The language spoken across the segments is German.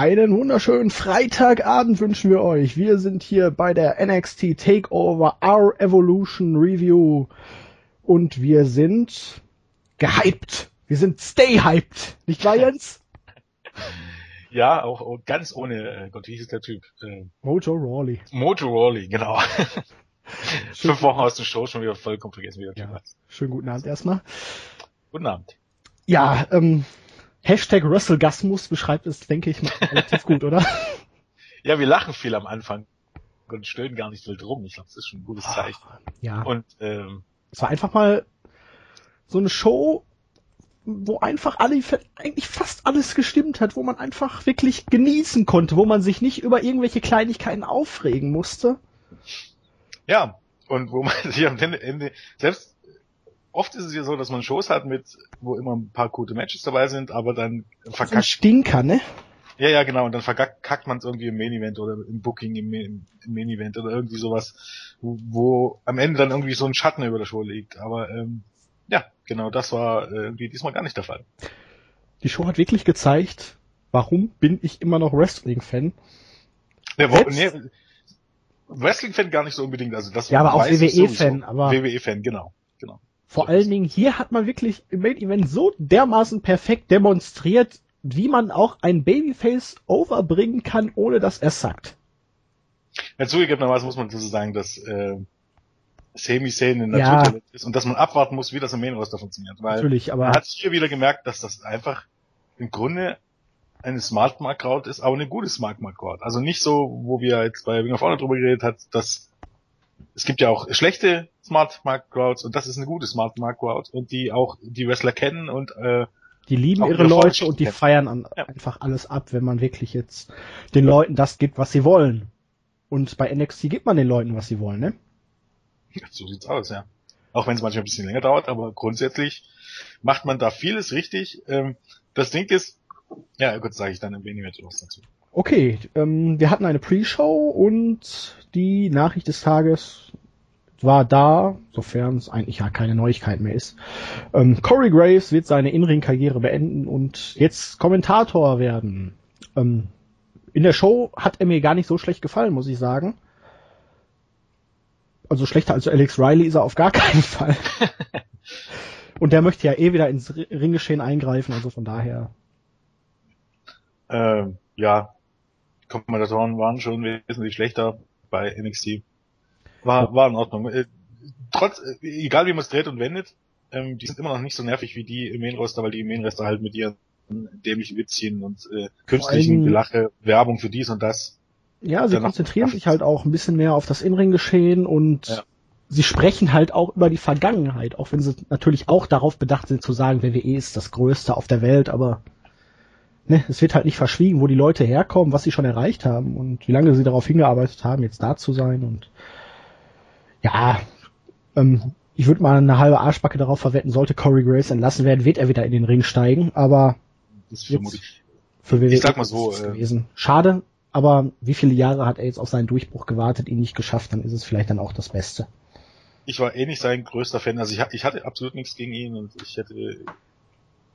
Einen wunderschönen Freitagabend wünschen wir euch. Wir sind hier bei der NXT Takeover Our Evolution Review und wir sind gehypt. Wir sind stay hyped. Nicht wahr, Jens? Ja, auch, auch ganz ohne, äh, Gott, wie hieß der Typ? Äh, Mojo Rawley. Mojo Rawley, genau. Fünf Wochen aus dem Show schon wieder vollkommen vergessen, wie der Ja. Typ heißt. Schönen guten Abend erstmal. Guten Abend. Ja, ähm, Hashtag WrestleGasmus beschreibt es, denke ich, mal relativ gut, oder? Ja, wir lachen viel am Anfang und stöhnen gar nicht wild rum. Ich glaube, das ist schon ein gutes Zeichen. Ja. Und ähm, Es war einfach mal so eine Show, wo einfach alle, eigentlich fast alles gestimmt hat, wo man einfach wirklich genießen konnte, wo man sich nicht über irgendwelche Kleinigkeiten aufregen musste. ja, und wo man sich am Ende, Ende selbst oft ist es ja so, dass man Shows hat mit, wo immer ein paar gute Matches dabei sind, aber dann So ein verkackt Stinker, ne? Ja, ja, genau. Und dann verkackt man es irgendwie im Main Event oder im Booking im, Main- im Main Event oder irgendwie sowas, wo, wo am Ende dann irgendwie so ein Schatten über der Show liegt. Aber ähm, ja, genau, das war äh, irgendwie diesmal gar nicht der Fall. Die Show hat wirklich gezeigt, warum bin ich immer noch Wrestling-Fan. Nee, wo, nee, Wrestling-Fan gar nicht so unbedingt. Also das Ja, aber auch WWE-Fan, aber- WWE-Fan, genau. Vor allen Dingen hier hat man wirklich im Main Event so dermaßen perfekt demonstriert, wie man auch ein Babyface overbringen kann, ohne dass er sagt. Ja, zugegebenermaßen muss man dazu sagen, dass äh, Semi-Szene ein Ja. Naturtalent ist und dass man abwarten muss, wie das im Main-Roster funktioniert. Weil Natürlich, aber Man hat hier wieder gemerkt, dass das einfach im Grunde eine Smart Mark Crowd ist, aber eine gute Smart Mark Crowd. Also nicht so, wo wir jetzt bei Wing of Honor drüber geredet hat, dass es gibt ja auch schlechte Smart Mark Crowds und das ist eine gute Smart Mark Crowd und die auch die Wrestler kennen und äh, die lieben ihre ihre Leute und die kennen. feiern an, Ja. einfach alles ab, wenn man wirklich jetzt den Leuten das gibt, was sie wollen. Und bei NXT gibt man den Leuten, was sie wollen, ne? so sieht's aus, ja. Auch wenn es manchmal ein bisschen länger dauert, aber grundsätzlich macht man da vieles richtig. Ähm, das Ding ist, ja gut, sage ich dann im weniger was dazu. Okay, ähm, wir hatten eine Pre-Show und die Nachricht des Tages war da, sofern es eigentlich ja keine Neuigkeit mehr ist. Ähm, Corey Graves wird seine In-Ring-Karriere beenden und jetzt Kommentator werden. Ähm, in der Show hat er mir gar nicht so schlecht gefallen, muss ich sagen. Also schlechter als Alex Riley ist er auf gar keinen Fall. Und der möchte ja eh wieder ins Ri- Ringgeschehen eingreifen, also von daher. Ähm, ja, Kommentatoren waren schon wesentlich schlechter bei NXT. War, war in Ordnung. Äh, trotz, äh, egal wie man es dreht und wendet, ähm, die sind immer noch nicht so nervig wie die im Main-Roster, weil die im Main-Roster halt mit ihren dämlichen Witzchen und äh, künstlichen Gelache, Werbung für dies und das. Ja, sie konzentrieren sich halt auch ein bisschen mehr auf das Inring-Geschehen und Ja. sie sprechen halt auch über die Vergangenheit, auch wenn sie natürlich auch darauf bedacht sind zu sagen, WWE ist das Größte auf der Welt, aber ne, es wird halt nicht verschwiegen, wo die Leute herkommen, was sie schon erreicht haben und wie lange sie darauf hingearbeitet haben, jetzt da zu sein und ja, ähm, ich würde mal eine halbe Arschbacke darauf verwetten, sollte Corey Grace entlassen werden, wird er wieder in den Ring steigen, aber Das ist vermutlich. für WWE Ich sag mal so, äh, gewesen. Schade, aber wie viele Jahre hat er jetzt auf seinen Durchbruch gewartet, ihn nicht geschafft, dann ist es vielleicht dann auch das Beste. Ich war eh nicht sein größter Fan. Also ich, ich hatte absolut nichts gegen ihn und ich hätte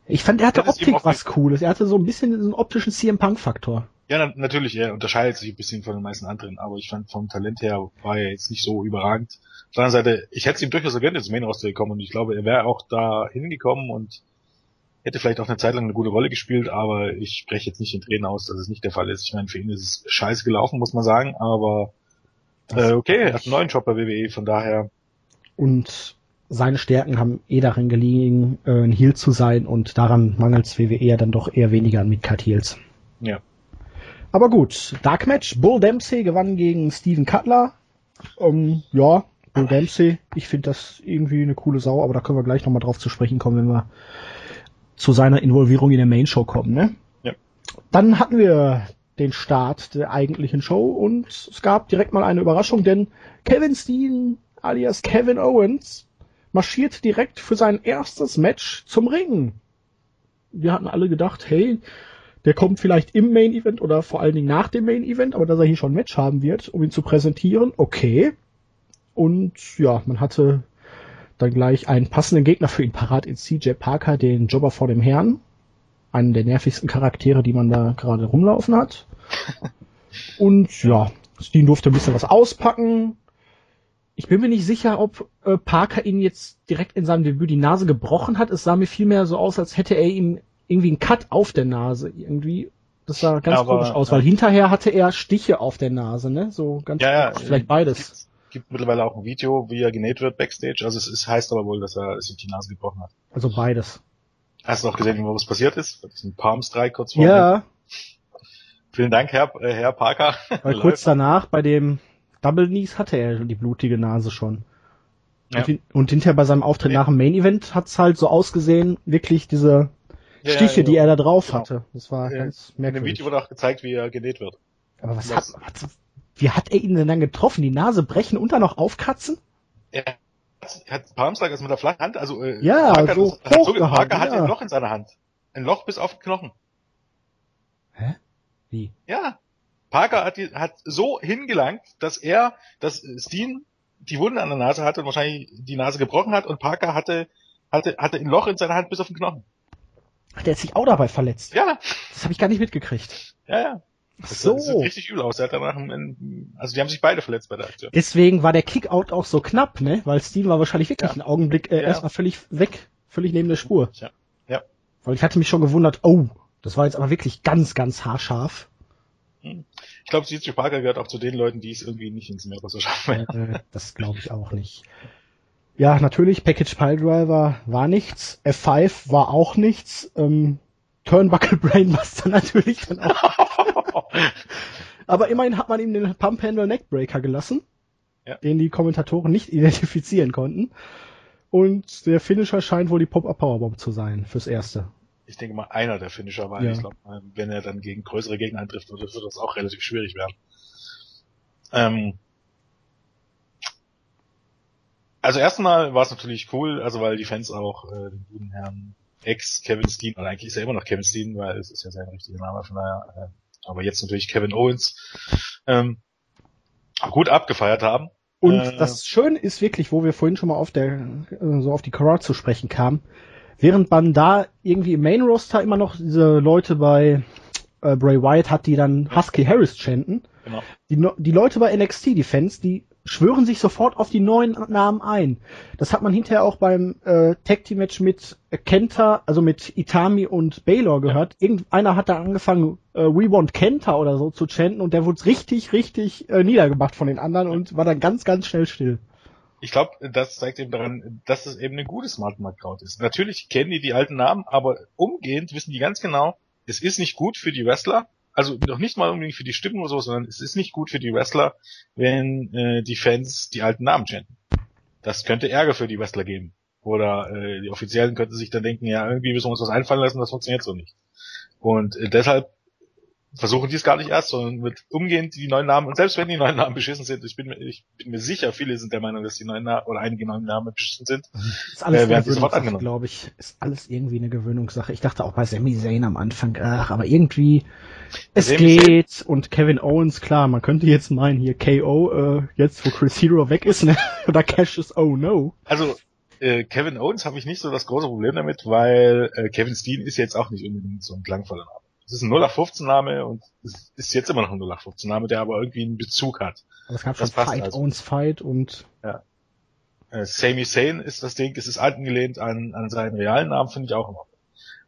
Ich fand, er hatte Optik was Cooles. Er hatte so ein bisschen diesen optischen CM Punk Faktor. Ja, na, natürlich, er unterscheidet sich ein bisschen von den meisten anderen, aber ich fand vom Talent her war er jetzt nicht so überragend. Auf der anderen Seite, ich hätte es ihm durchaus gegönnt, ins Main Roster gekommen und ich glaube, er wäre auch da hingekommen und hätte vielleicht auch eine Zeit lang eine gute Rolle gespielt, aber ich spreche jetzt nicht in Tränen aus, dass es nicht der Fall ist. Ich meine, für ihn ist es scheiße gelaufen, muss man sagen, aber äh, okay, er hat einen neuen Job bei WWE, von daher, Und seine Stärken haben eh darin gelegen, äh, ein Heel zu sein und daran mangels WWE ja dann doch eher weniger an Midcard Heels. ja. Aber gut, Dark Match. Bull Dempsey gewann gegen Steven Cutler. Ähm, ja, Bull Dempsey. Ich finde das irgendwie eine coole Sau, aber da können wir gleich nochmal drauf zu sprechen kommen, wenn wir zu seiner Involvierung in der Main Show kommen, ne? Ja. Dann hatten wir den Start der eigentlichen Show und es gab direkt mal eine Überraschung, denn Kevin Steen alias Kevin Owens marschiert direkt für sein erstes Match zum Ring. Wir hatten alle gedacht, hey, der kommt vielleicht im Main Event oder vor allen Dingen nach dem Main Event, aber dass er hier schon ein Match haben wird, um ihn zu präsentieren, okay. Und ja, man hatte dann gleich einen passenden Gegner für ihn parat in CJ Parker, den Jobber vor dem Herrn. einen der nervigsten Charaktere, die man da gerade rumlaufen hat. Und ja, Steen durfte ein bisschen was auspacken. Ich bin mir nicht sicher, ob äh, Parker ihn jetzt direkt in seinem Debüt die Nase gebrochen hat. Es sah mir vielmehr so aus, als hätte er ihm irgendwie einen Cut auf der Nase irgendwie. Das sah ganz Aber, komisch aus, weil hinterher hatte er Stiche auf der Nase, ne? So ganz Ja, ja. komisch. vielleicht beides. Es gibt mittlerweile auch ein Video, wie er genäht wird backstage. Also es ist, heißt aber wohl, dass er sich die Nase gebrochen hat. Also beides. Hast du auch gesehen, wo was passiert ist? Bei diesem Palm-Strike kurz vor. Ja, Vielen Dank, Herr, äh, Herr Parker. weil kurz danach bei dem Double Knees hatte er die blutige Nase schon. Ja. Und, und hinterher bei seinem Auftritt Ja. nach dem Main Event hat's halt so ausgesehen, wirklich diese Ja, Stiche, ja, die er da drauf Genau. hatte. Das war ganz In dem merkwürdig. Video wurde auch gezeigt, wie er genäht wird. Aber was das- hat, was, wie hat er ihn denn dann getroffen? Die Nase brechen und dann noch aufkratzen? Er hat, hat Palmstrike also mit der flachen Hand, also äh, Ja, Parker, so hat, hat so, Parker hat ja. ein Loch in seiner Hand. Ein Loch bis auf den Knochen. Hä? Wie? Ja. Parker hat, die, hat so hingelangt, dass er, dass Steen die Wunde an der Nase hatte und wahrscheinlich die Nase gebrochen hat und Parker hatte, hatte, hatte ein Loch in seiner Hand bis auf den Knochen. Ach, der hat sich auch dabei verletzt. Ja, Das habe ich gar nicht mitgekriegt. ja, ja. Das, so. sieht richtig übel aus. Er hat danach, ein, also die haben sich beide verletzt bei der Aktion. Deswegen war der Kickout auch so knapp, ne? Weil Steen war wahrscheinlich wirklich Ja. einen Augenblick äh, Ja. erstmal völlig weg, völlig neben der Spur. Ja. Ja. Weil ich hatte mich schon gewundert, oh, das war jetzt aber wirklich ganz, ganz haarscharf. Ich glaube, CJ Parker gehört auch zu den Leuten, die es irgendwie nicht ins Meerwasser schaffen. äh, das glaube ich auch nicht. Ja, natürlich, Package Piledriver war nichts, F5 war auch nichts, ähm, Turnbuckle Brainbuster natürlich dann auch. Aber immerhin hat man ihm den Pump Handle Neckbreaker gelassen, Ja. den die Kommentatoren nicht identifizieren konnten. Und der Finisher scheint wohl die Pop-Up Powerbomb zu sein, fürs Erste. ich denke mal, einer der Finisher war. Ja. Ich glaube, wenn er dann gegen größere Gegner eintrifft, wird wird das auch relativ schwierig werden. Ähm also erstmal war es natürlich cool, also weil die Fans auch äh, den guten Herrn Ex Kevin Steen, oder eigentlich ist er immer noch Kevin Steen, weil es ist ja sein richtiger Name, von daher, äh, aber jetzt natürlich Kevin Owens, ähm, gut abgefeiert haben. Und Äh. das Schöne ist wirklich, wo wir vorhin schon mal auf der, äh, so auf die Crowd zu sprechen kamen, während man da irgendwie im Main Roster immer noch diese Leute bei äh, Bray Wyatt hat, die dann Husky Harris chanten, Genau. die, die Leute bei NXT, die Fans, die schwören sich sofort auf die neuen Namen ein. Das hat man hinterher auch beim äh, Tag Team Match mit Kenta, also mit Itami und Baylor gehört. Irgendeiner hat da angefangen, äh, We Want Kenta oder so zu chanten und der wurde richtig, richtig äh, niedergemacht von den anderen und war dann ganz, ganz schnell still. Ich glaube, das zeigt eben daran, dass es eben eine gute Smart Mark Crowd ist. Natürlich kennen die die alten Namen, aber umgehend wissen die ganz genau, es ist nicht gut für die Wrestler, also noch nicht mal unbedingt für die Stimmen oder so, sondern es ist nicht gut für die Wrestler, wenn äh, die Fans die alten Namen chanten. Das könnte Ärger für die Wrestler geben. Oder äh, die Offiziellen könnten sich dann denken, ja, irgendwie müssen wir uns was einfallen lassen, das funktioniert so nicht. Und äh, deshalb versuchen die es gar nicht erst, sondern mit umgehend die neuen Namen, und selbst wenn die neuen Namen beschissen sind, ich bin mir, ich bin mir sicher, viele sind der Meinung, dass die neuen Namen oder einige neuen Namen beschissen sind. Ist alles Äh, werden sie sofort angenommen. glaube ich. Ist alles irgendwie eine Gewöhnungssache. Ich dachte auch bei Sami Zayn am Anfang, ach, aber irgendwie, es Sami Zayn- geht. Und Kevin Owens, klar, man könnte jetzt meinen, hier KO, äh, jetzt wo Chris Hero weg ist, ne? oder Cash ist oh no. Also äh, Kevin Owens habe ich nicht so das große Problem damit, weil äh, Kevin Steen ist jetzt auch nicht unbedingt so ein klangvoller Name. Es ist ein 0815-Name und es ist jetzt immer noch ein 0815-Name, der aber irgendwie einen Bezug hat. Aber es gab Das schon Fight, also. Owens Fight und Äh, Sami Zayn ist das Ding, es ist angelehnt an, an seinen realen Namen, finde ich auch immer.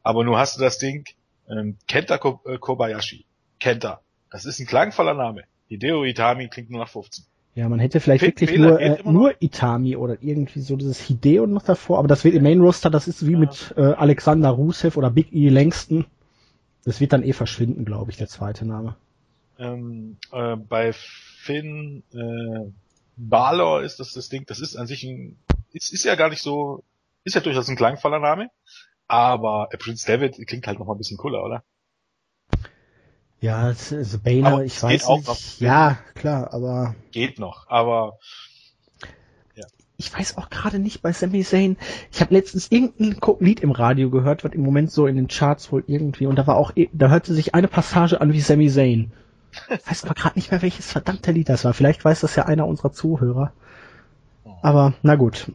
Aber nur hast du das Ding, ähm, Kenta Ko äh, Kobayashi. Kenta. Das ist ein klangvoller Name. Hideo Itami klingt nur nach 15. ja, man hätte vielleicht Fe- wirklich Fehler nur, äh, nur Itami oder irgendwie so dieses Hideo noch davor, aber das wird im Main Roster, das ist wie Ja. mit äh, Alexander Rusev oder Big E Langston. Das wird dann eh verschwinden, glaube ich, der zweite Name. Ähm, äh, bei Finn äh, Balor ist das das Ding, das ist an sich ein, ist, ist ja gar nicht so, ist ja durchaus ein klangvoller Name, aber äh, Prince David klingt halt noch mal ein bisschen cooler, oder? Ja, es ist Baylor, ich weiß nicht. noch. Ja, klar, aber Geht noch, aber ich weiß auch gerade nicht bei Sami Zayn. Ich habe letztens irgendein Lied im Radio gehört, was im Moment so in den Charts wohl irgendwie und da war auch, eh- da hörte sich eine Passage an wie Sami Zayn. Ich weiß aber gerade nicht mehr, welches verdammte Lied das war. Vielleicht weiß das ja einer unserer Zuhörer. Aber na gut.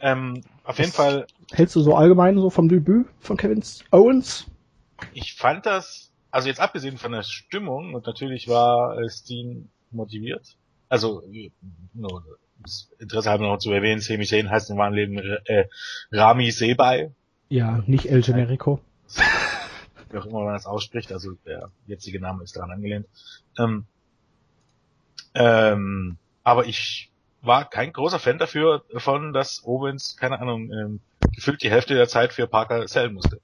ähm, auf jeden Das- Fall Hältst du so allgemein so vom Debüt von Kevin Owens? ich fand das, also jetzt abgesehen von der Stimmung, und natürlich war äh, Steen motiviert, also no, Interesse haben noch zu erwähnen, Sami Zayn heißt im wahren Leben äh, Rami Sebay. Ja, nicht El Generico. Wie auch immer man das ausspricht, also der jetzige Name ist daran angelehnt. Ähm, ähm, aber ich war kein großer Fan dafür, davon, dass Owens, keine Ahnung, ähm, gefühlt die Hälfte der Zeit für Parker zählen musste.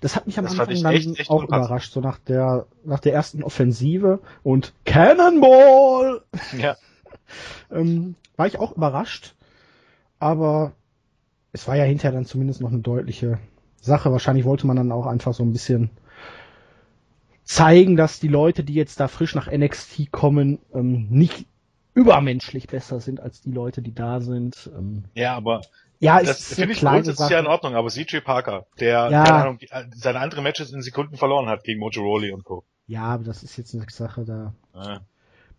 Das hat mich am Das Anfang dann echt- echt auch unpassend. überrascht, so nach der, nach der ersten Offensive und Cannonball! Ja. Ähm, war ich auch überrascht, aber es war ja hinterher dann zumindest noch eine deutliche Sache. Wahrscheinlich wollte man dann auch einfach so ein bisschen zeigen, dass die Leute, die jetzt da frisch nach NXT kommen, ähm, nicht übermenschlich besser sind als die Leute, die da sind. Ähm, Ja, aber ja, das ist finde ich kleine grundsätzlich ja in. Ordnung, aber CJ Parker, der Ja. keine Ahnung, die- seine anderen Matches in Sekunden verloren hat gegen Mojo Rawley und Co. Ja, aber das ist jetzt eine Sache, da Äh,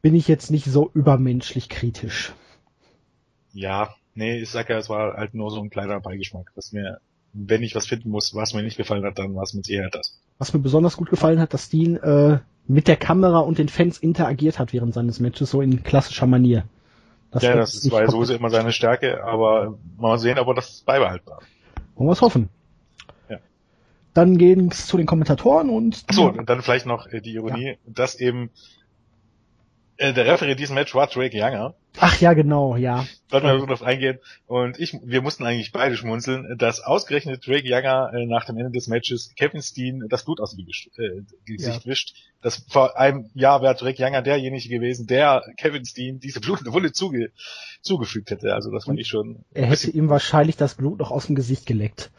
bin ich jetzt nicht so übermenschlich kritisch. ja, nee, ich sag ja, es war halt nur so ein kleiner Beigeschmack, dass mir, wenn ich was finden muss, was mir nicht gefallen hat, dann war es mit Sicherheit das. Was mir besonders gut gefallen hat, dass Dean äh, mit der Kamera und den Fans interagiert hat während seines Matches, so in klassischer Manier. ja, das ist, nicht war ja sowieso immer seine Stärke, aber mal sehen, ob er das beibehalten darf. Wollen wir es hoffen. Ja. Dann gehen es zu den Kommentatoren und Achso, und dann vielleicht noch äh, die Ironie, dass eben äh, der Referee diesen Match war Drake Younger. ach ja, genau, ja. Sollten wir so drauf eingehen. Und ich, wir mussten eigentlich beide schmunzeln, dass ausgerechnet Drake Younger äh, nach dem Ende des Matches Kevin Steen das Blut aus dem äh, Gesicht wischt. Das vor einem Jahr wäre Drake Younger derjenige gewesen, der Kevin Steen diese blutende Wunde zuge zugefügt hätte. Also das fand ich schon. Er hätte ihm wahrscheinlich das Blut noch aus dem Gesicht geleckt.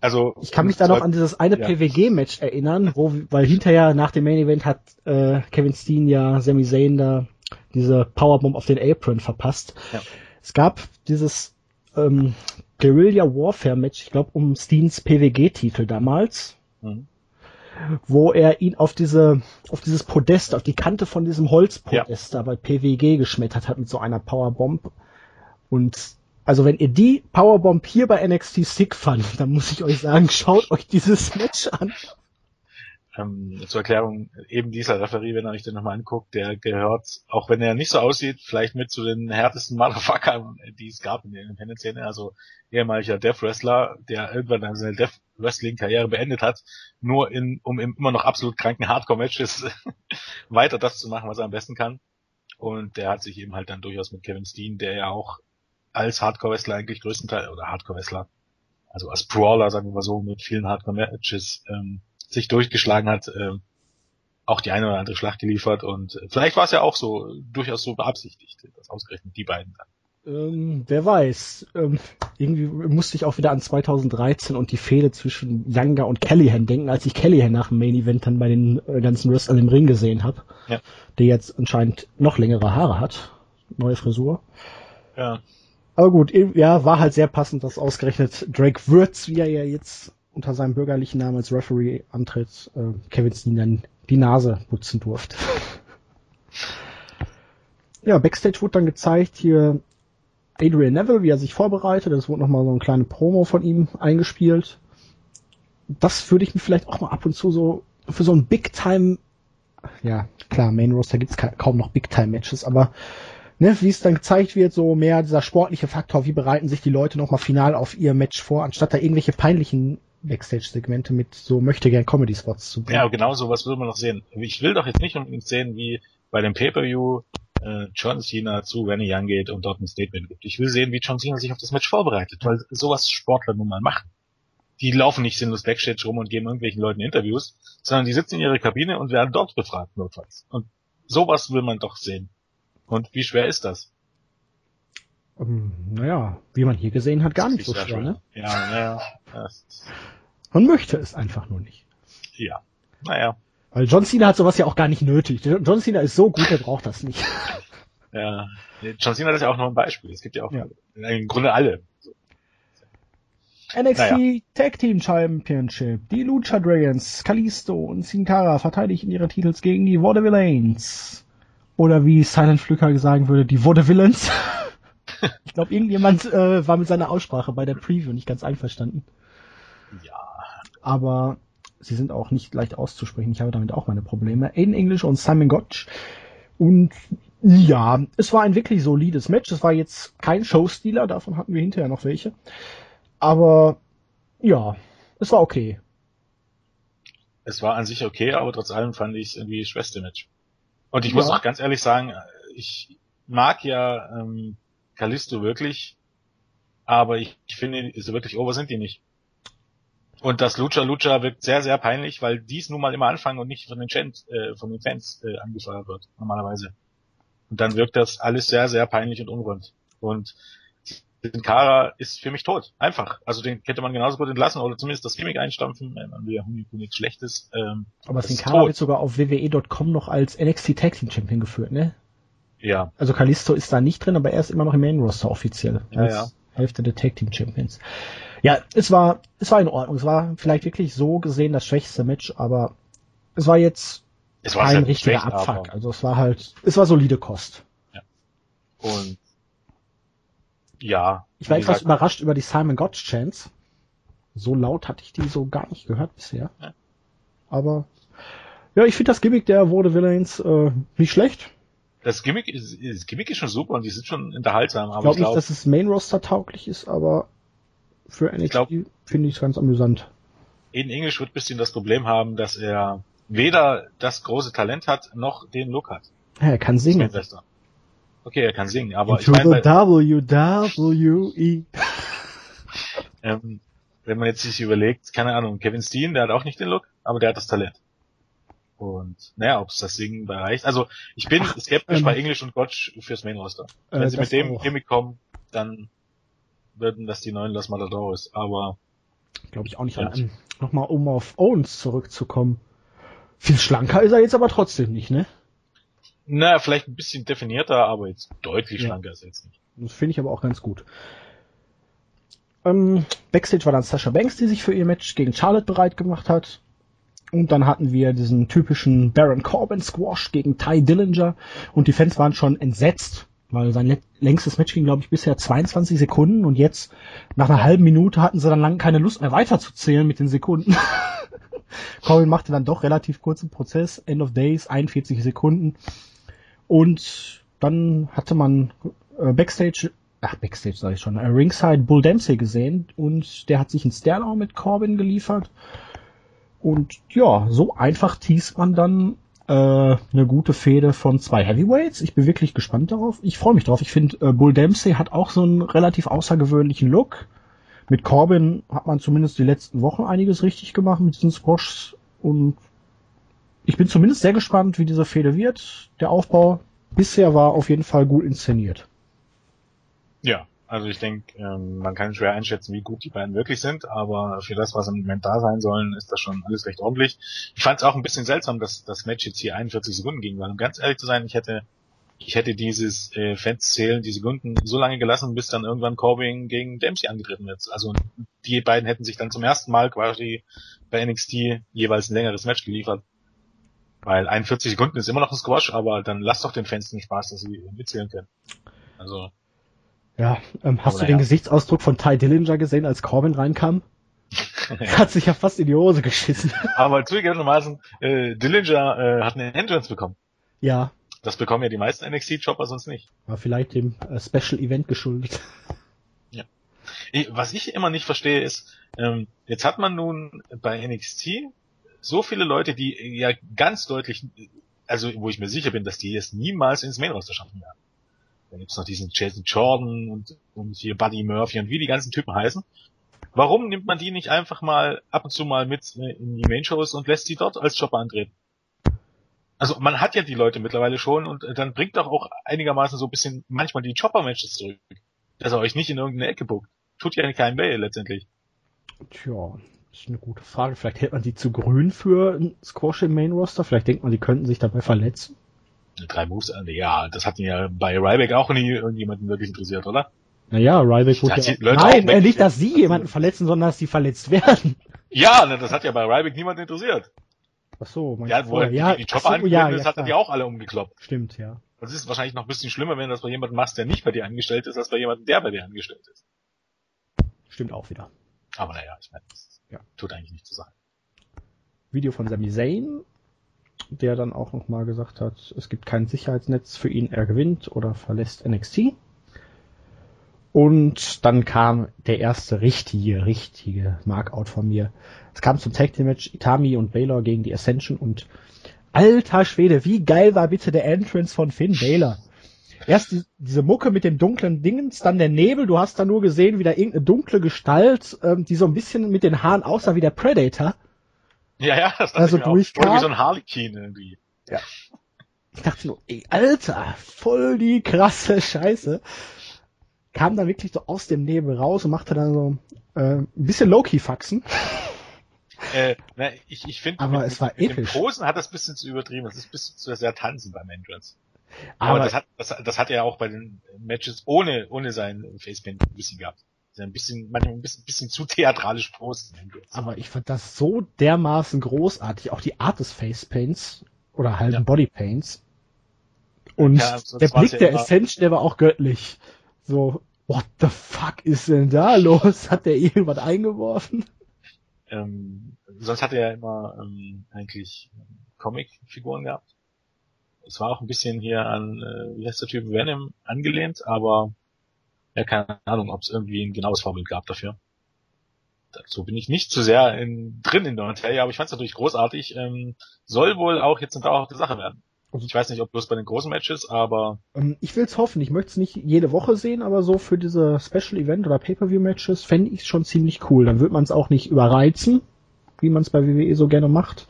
Also Ich kann mich da noch an dieses eine Ja. PWG-Match erinnern, wo, weil hinterher nach dem Main Event hat äh, Kevin Steen ja Sami Zayn da diese Powerbomb auf den Apron verpasst. Ja. Es gab dieses ähm, Guerilla Warfare Match, ich glaube um Steens PWG-Titel damals, Mhm. wo er ihn auf diese, auf dieses Podest, auf die Kante von diesem Holzpodest da bei PWG geschmettert hat mit so einer Powerbomb. Und also wenn ihr die Powerbomb hier bei NXT sick fand, dann muss ich euch sagen, schaut euch dieses Match an. Ähm, zur Erklärung, eben dieser Referee, wenn ihr euch den nochmal anguckt, der gehört, auch wenn er nicht so aussieht, vielleicht mit zu den härtesten Motherfuckern, die es gab in der Independent-Szene, also ehemaliger Death Wrestler, der irgendwann seine Death Wrestling-Karriere beendet hat, nur in, um im immer noch absolut kranken Hardcore-Matches weiter das zu machen, was er am besten kann. Und der hat sich eben halt dann durchaus mit Kevin Steen, der ja auch als Hardcore-Wrestler eigentlich größtenteils, oder Hardcore-Wrestler, also als Brawler, sagen wir mal so, mit vielen Hardcore-Matches, ähm, sich durchgeschlagen hat, ähm, auch die eine oder andere Schlacht geliefert und äh, vielleicht war es ja auch so, durchaus so beabsichtigt, dass ausgerechnet die beiden dann. Ähm, wer weiß. Ähm, irgendwie musste ich auch wieder an 2013 und die Fehde zwischen Younger und Callahan denken, als ich Callahan nach dem Main Event dann bei den äh, ganzen Wrestlern im Ring gesehen habe. Ja. Der jetzt anscheinend noch längere Haare hat. Neue Frisur. Ja, Aber gut, eh, ja, war halt sehr passend, dass ausgerechnet Drake Würz, wie er ja jetzt unter seinem bürgerlichen Namen als Referee antritt, äh, Kevin Steen dann die Nase putzen durfte. ja, Backstage wurde dann gezeigt, hier Adrian Neville, wie er sich vorbereitet. Es wurde nochmal so eine kleine Promo von ihm eingespielt. Das würde ich mir vielleicht auch mal ab und zu so für so ein Big Time, ja klar, Main Roster gibt's ka kaum noch Big Time Matches, aber ne, wie es dann gezeigt wird, so mehr dieser sportliche Faktor, wie bereiten sich die Leute nochmal final auf ihr Match vor, anstatt da irgendwelche peinlichen Backstage-Segmente mit so möchte gern Comedy-Spots zu bringen. ja genau sowas will man noch sehen. Ich will doch jetzt nicht unbedingt sehen, wie bei dem Pay-Per-View äh, John Cena zu Rennie Young geht und dort ein Statement gibt. Ich will sehen, wie John Cena sich auf das Match vorbereitet, weil sowas Sportler nun mal machen. Die laufen nicht sinnlos Backstage rum und geben irgendwelchen Leuten Interviews, sondern die sitzen in ihrer Kabine und werden dort befragt, notfalls. Und sowas will man doch sehen. Und wie schwer ist das? Ähm, naja, wie man hier gesehen hat, gar nicht so sehr schwer, ne? Ja, naja. Man möchte es einfach nur nicht. ja. Naja. Weil John Cena hat sowas ja auch gar nicht nötig. John Cena ist so gut, er braucht das nicht. Ja. John Cena ist ja auch noch ein Beispiel. Es gibt ja auch Ja. im Grunde alle. NXT Naja. Tag Team Championship. Die Lucha Dragons, Kalisto und Sin Cara verteidigen ihre Titels gegen die Vaudevillains. Oder wie Silent Flücker sagen würde, die Vaudevillains. ich glaube, irgendjemand äh, war mit seiner Aussprache bei der Preview nicht ganz einverstanden. Ja. Aber sie sind auch nicht leicht auszusprechen. Ich habe damit auch meine Probleme. Aiden English und Simon Gotch. Und ja, es war ein wirklich solides Match. Es war jetzt kein Showstealer, davon hatten wir hinterher noch welche. Aber ja, es war okay. Es war an sich okay, aber trotz allem fand ich es irgendwie schwächste Match. Und ich ja. muss auch ganz ehrlich sagen, ich mag ja ähm, Kalisto wirklich, aber ich, ich finde, so wirklich over sind die nicht. Und das Lucha Lucha wirkt sehr, sehr peinlich, weil dies nun mal immer anfangen und nicht von den, Fans, äh, von den Fans äh, angefeuert wird, normalerweise. Und dann wirkt das alles sehr, sehr peinlich und unrund. Und Sin Cara ist für mich tot. Einfach. Also den hätte man genauso gut entlassen oder zumindest das Gimmick einstampfen. Man will ja nichts Schlechtes. Ähm, Aber Sin Cara wird sogar auf WWE.com noch als NXT Tag Team Champion geführt, ne? Ja. Also Kalisto ist da nicht drin, aber er ist immer noch im Main Roster offiziell. Ja, ja. Hälfte der Tag Team Champions. Ja, es war, es war in Ordnung. Es war vielleicht wirklich so gesehen das schwächste Match, aber es war jetzt es war kein richtiger Abfuck. Also es war halt, es war solide Kost. Und ja. Ich war etwas gesagt, überrascht über die Simon Gotch Chants. So laut hatte ich die so gar nicht gehört bisher. Ja. Aber ja, ich finde das Gimmick der Wurde Villains äh, nicht schlecht. das Gimmick ist, das Gimmick ist schon super und die sind schon unterhaltsam, Ich aber glaube ich nicht, glaube, dass es Main Roster tauglich ist, aber für NXT finde ich es ganz amüsant. Aiden English wird ein bisschen das Problem haben, dass er weder das große Talent hat, noch den Look hat. Ja, er kann singen. Sylvester. Okay, er kann singen, aber ich Into meine, the WWE. ähm, wenn man jetzt sich überlegt, keine Ahnung, Kevin Steen, der hat auch nicht den Look, aber der hat das Talent. Und naja, ob es das Singen bereicht. Also ich bin skeptisch ähm, bei English und Gotch fürs Main Roster. Äh, Wenn sie das mit dem. Gimmick kommen, dann würden das die neuen Las Matadores. Aber Glaube ich auch nicht. Ja. Nochmal, um auf Owens zurückzukommen. Viel schlanker ist er jetzt aber trotzdem nicht, ne? Naja, vielleicht ein bisschen definierter, aber jetzt deutlich Ja. schlanker ist er jetzt nicht. Das finde ich aber auch ganz gut. Ähm, Backstage war dann Sasha Banks, die sich für ihr Match gegen Charlotte bereit gemacht hat. Und dann hatten wir diesen typischen Baron Corbin Squash gegen Ty Dillinger. Und die Fans waren schon entsetzt, weil sein längstes Match ging, glaube ich, bisher 22 Sekunden. Und jetzt, nach einer halben Minute, hatten sie dann lange keine Lust mehr weiterzuzählen mit den Sekunden. Corbin machte dann doch relativ kurzen Prozess. End of Days, 41 Sekunden. Und dann hatte man äh, Backstage, ach Backstage sage ich schon, äh, Ringside Bull Dempsey gesehen und der hat sich einen Stairdown mit Corbin geliefert. Und ja, so einfach teast man dann äh, eine gute Fehde von zwei Heavyweights. Ich bin wirklich gespannt darauf. Ich freue mich drauf. Ich finde, äh, Bull Dempsey hat auch so einen relativ außergewöhnlichen Look. Mit Corbin hat man zumindest die letzten Wochen einiges richtig gemacht mit diesen Squashs und ich bin zumindest sehr gespannt, wie diese Fehde wird. Der Aufbau bisher war auf jeden Fall gut inszeniert. Ja, also ich denke, ähm, man kann schwer einschätzen, wie gut die beiden wirklich sind, aber für das, was im Moment da sein sollen, ist das schon alles recht ordentlich. Ich fand es auch ein bisschen seltsam, dass das Match jetzt hier 41 Sekunden ging, weil um ganz ehrlich zu sein, ich hätte ich hätte dieses äh, Fans-Zählen, die Sekunden so lange gelassen, bis dann irgendwann Corbin gegen Dempsey angetreten wird. Also die beiden hätten sich dann zum ersten Mal quasi bei NXT jeweils ein längeres Match geliefert. Weil 41 Sekunden ist immer noch ein Squash, aber dann lass doch den Fans den Spaß, dass sie mitzählen können. Also Ja, ähm, hast du den naja. Gesichtsausdruck von Ty Dillinger gesehen, als Corbin reinkam? Er hat sich ja fast in die Hose geschissen. Aber zugegebenermaßen, äh, Dillinger äh, hat eine Entrance bekommen. ja, Das bekommen ja die meisten NXT-Chopper sonst nicht. war vielleicht dem äh, Special Event geschuldet. Ich, was ich immer nicht verstehe ist, ähm, jetzt hat man nun bei NXT so viele Leute, die ja ganz deutlich, also wo ich mir sicher bin, dass die es niemals ins Main Roster schaffen werden. Dann gibt's noch diesen Jason Jordan und, und hier Buddy Murphy und wie die ganzen Typen heißen. Warum nimmt man die nicht einfach mal ab und zu mal mit äh, in die Main Shows und lässt sie dort als Chopper antreten? Also man hat ja die Leute mittlerweile schon und äh, dann bringt doch auch einigermaßen so ein bisschen manchmal die Chopper-Matches zurück. Dass er euch nicht in irgendeine Ecke buckt. Tut ja keinen weh letztendlich. Tja, ist eine gute Frage. Vielleicht hält man die zu grün für ein Squash im Main Roster. Vielleicht denkt man, die könnten sich dabei verletzen. Drei Moves, äh, ja, das hat ja bei Ryback auch nie irgendjemanden wirklich interessiert, oder? Naja, Ryback wurde ja... die Leute Nein, äh, nicht, dass sie jemanden verletzen, sondern dass sie verletzt werden. Ja, ne, das hat ja bei Ryback niemanden interessiert. Ach so, meinst Ja, er vorher? die, die ach Chopper so, angetreten ja, ist, ja, hat er die auch alle umgekloppt. Stimmt, ja. Das ist wahrscheinlich noch ein bisschen schlimmer, wenn du das bei jemandem machst, der nicht bei dir angestellt ist, als bei jemandem, der bei dir angestellt ist. Stimmt auch wieder. Aber naja, ich meine, das Ja. tut eigentlich nicht zu sagen. Video von Sami Zayn, der dann auch nochmal gesagt hat, es gibt kein Sicherheitsnetz für ihn, er gewinnt oder verlässt NXT. Und dann kam der erste richtige, richtige Markout von mir. Es kam zum Tag Team Match Itami und Baylor gegen die Ascension und alter Schwede, wie geil war bitte der Entrance von Finn Baylor. Erst die, diese Mucke mit dem dunklen Dingens, dann der Nebel, du hast da nur gesehen, wie da irgendeine dunkle Gestalt, ähm, die so ein bisschen mit den Haaren aussah wie der Predator. Ja, ja, das also durchkam. Oder wie so ein Harlequin irgendwie. Ja. Ich dachte nur, ey, Alter, voll die krasse Scheiße kam dann wirklich so aus dem Nebel raus und machte dann so äh, ein bisschen Low-Key-Faxen. Äh, na, ich, ich finde, aber mit, es war mit episch. Dem Posen hat das ein bisschen zu übertrieben. Das ist ein bisschen zu sehr tanzen beim Entrance. Aber, aber das hat, das, das hat er auch bei den Matches ohne, ohne sein Facepaint ein bisschen gehabt. Ein bisschen, manchmal ein bisschen, bisschen zu theatralisch posten. Aber ich fand das so dermaßen großartig. Auch die Art des Facepaints oder halt Ja. Bodypaints. Und Ja, der Blick ja der Ascension, der war auch göttlich. So, what the fuck ist denn da los? Hat der irgendwas eingeworfen? Ähm, sonst hat er ja immer ähm, eigentlich Comic-Figuren gehabt. Es war auch ein bisschen hier an, äh, wie heißt der Typ, Venom angelehnt, aber ja, keine Ahnung, ob es irgendwie ein genaues Vorbild gab dafür. Dazu bin ich nicht zu sehr in, drin in der Materie, aber ich fand es natürlich großartig. Ähm, soll wohl auch jetzt eine dauerhafte Sache werden. Also- Ich weiß nicht, ob bloß bei den großen Matches, aber Ähm, ich will's hoffen. Ich möchte es nicht jede Woche sehen, aber so für diese Special Event oder Pay-Per-View-Matches fände ich es schon ziemlich cool. Dann wird man es auch nicht überreizen, wie man es bei WWE so gerne macht.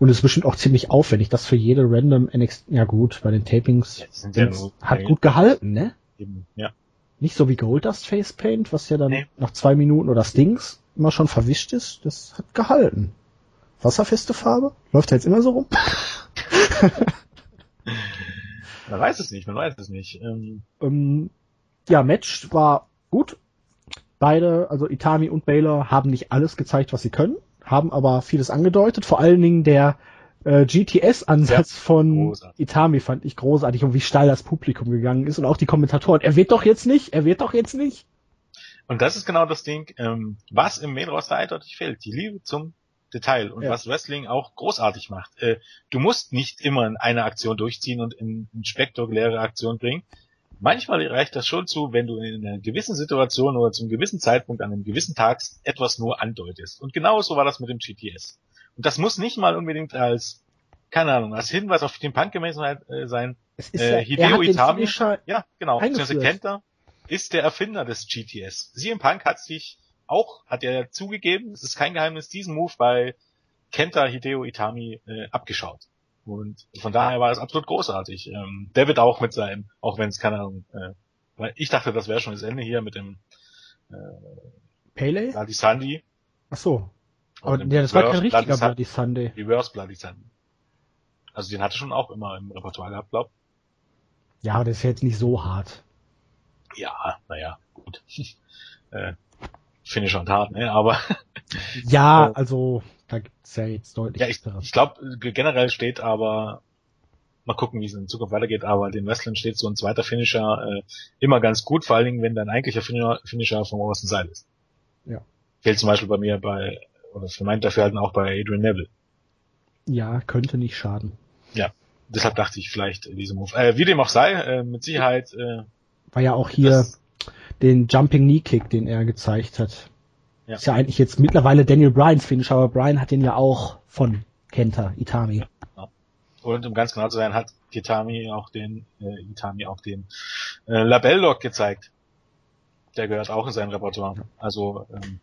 Und es ist bestimmt auch ziemlich aufwendig, das für jede random NXT, ja gut, bei den Tapings Ja, hat gut gehalten, ne? eben, ja. Nicht so wie Goldust Face Paint, was ja dann Nee. nach zwei Minuten oder Stings immer schon verwischt ist. Das hat gehalten. Wasserfeste Farbe? Läuft ja jetzt immer so rum? Man weiß es nicht, man weiß es nicht. Ähm, Ähm, ja, Match war gut. Beide, also Itami und Baylor, haben nicht alles gezeigt, was sie können, haben aber vieles angedeutet. Vor allen Dingen der äh, GTS-Ansatz von großartig. Itami fand ich großartig und wie steil das Publikum gegangen ist und auch die Kommentatoren. Er wird doch jetzt nicht, er wird doch jetzt nicht. Und das ist genau das Ding, ähm, was im Main Roster eindeutig fehlt. Die Liebe zum Detail und Ja. was Wrestling auch großartig macht. Äh, du musst nicht immer eine Aktion durchziehen und in, in spektakuläre Aktion bringen. Manchmal reicht das schon zu, wenn du in einer gewissen Situation oder zum gewissen Zeitpunkt an einem gewissen Tag etwas nur andeutest. Und genau so war das mit dem GTS. Und das muss nicht mal unbedingt als, keine Ahnung, als Hinweis auf den Punk-Gemäßheit äh, sein. Es ist Äh, ja, Hideo Itami? Ja, genau. Kenta ist der Erfinder des GTS. CM Punk hat sich auch, hat er zugegeben, es ist kein Geheimnis, diesen Move bei Kenta Hideo Itami äh, abgeschaut. Und von daher war es absolut großartig. Ähm, der wird auch mit seinem, auch wenn es keine Ahnung, äh, weil ich dachte, das wäre schon das Ende hier mit dem äh, Pele? Bloody Sunday. Ach so. Aber ja, das war kein Reverse richtiger Bloody Bloody Sunday. Reverse Bloody Sunday. Also den hatte schon auch immer im Repertoire gehabt, glaub. Ja, aber das ist jetzt nicht so hart. Ja, naja, gut. äh, Finisher und hart, ne? Aber Ja, So. also da gibt's ja jetzt deutlich Ja, ich, ich glaube, generell steht aber, mal gucken, wie es in Zukunft weitergeht, aber den Wrestlern steht so ein zweiter Finisher äh, immer ganz gut, vor allen Dingen, wenn dein eigentlicher Finisher, Finisher vom obersten Seil ist. Ja. Fehlt zum Beispiel bei mir bei, oder für mein Dafürhalten auch bei Adrian Neville. Ja, könnte nicht schaden. Deshalb dachte ich vielleicht diese Move. Äh, wie dem auch sei, äh, mit Sicherheit äh, War ja auch hier den Jumping Knee Kick, den er gezeigt hat. Ja. Ist ja eigentlich jetzt mittlerweile Daniel Bryans Finish, aber Bryan hat den ja auch von Kenta, Itami. und um ganz genau zu sein, hat Kitami auch den, äh, Itami auch den äh, Labellock gezeigt. Der gehört auch in sein Repertoire. Also ähm,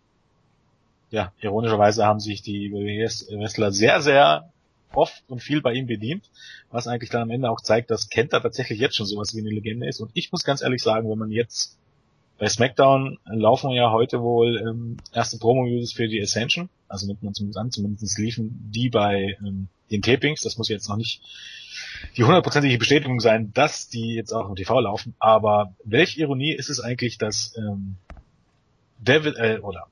ja, ironischerweise haben sich die WWE-Wrestler sehr, sehr oft und viel bei ihm bedient, was eigentlich dann am Ende auch zeigt, dass Kenta tatsächlich jetzt schon sowas wie eine Legende ist. Und ich muss ganz ehrlich sagen, wenn man jetzt bei SmackDown laufen ja heute wohl ähm, erste Promo-Videos für die Ascension, also nimmt man zumindest an, zumindest liefen die bei ähm, den Tapings, das muss jetzt noch nicht die hundertprozentige Bestätigung sein, dass die jetzt auch im TV laufen, aber welche Ironie ist es eigentlich, dass ähm, David äh, oder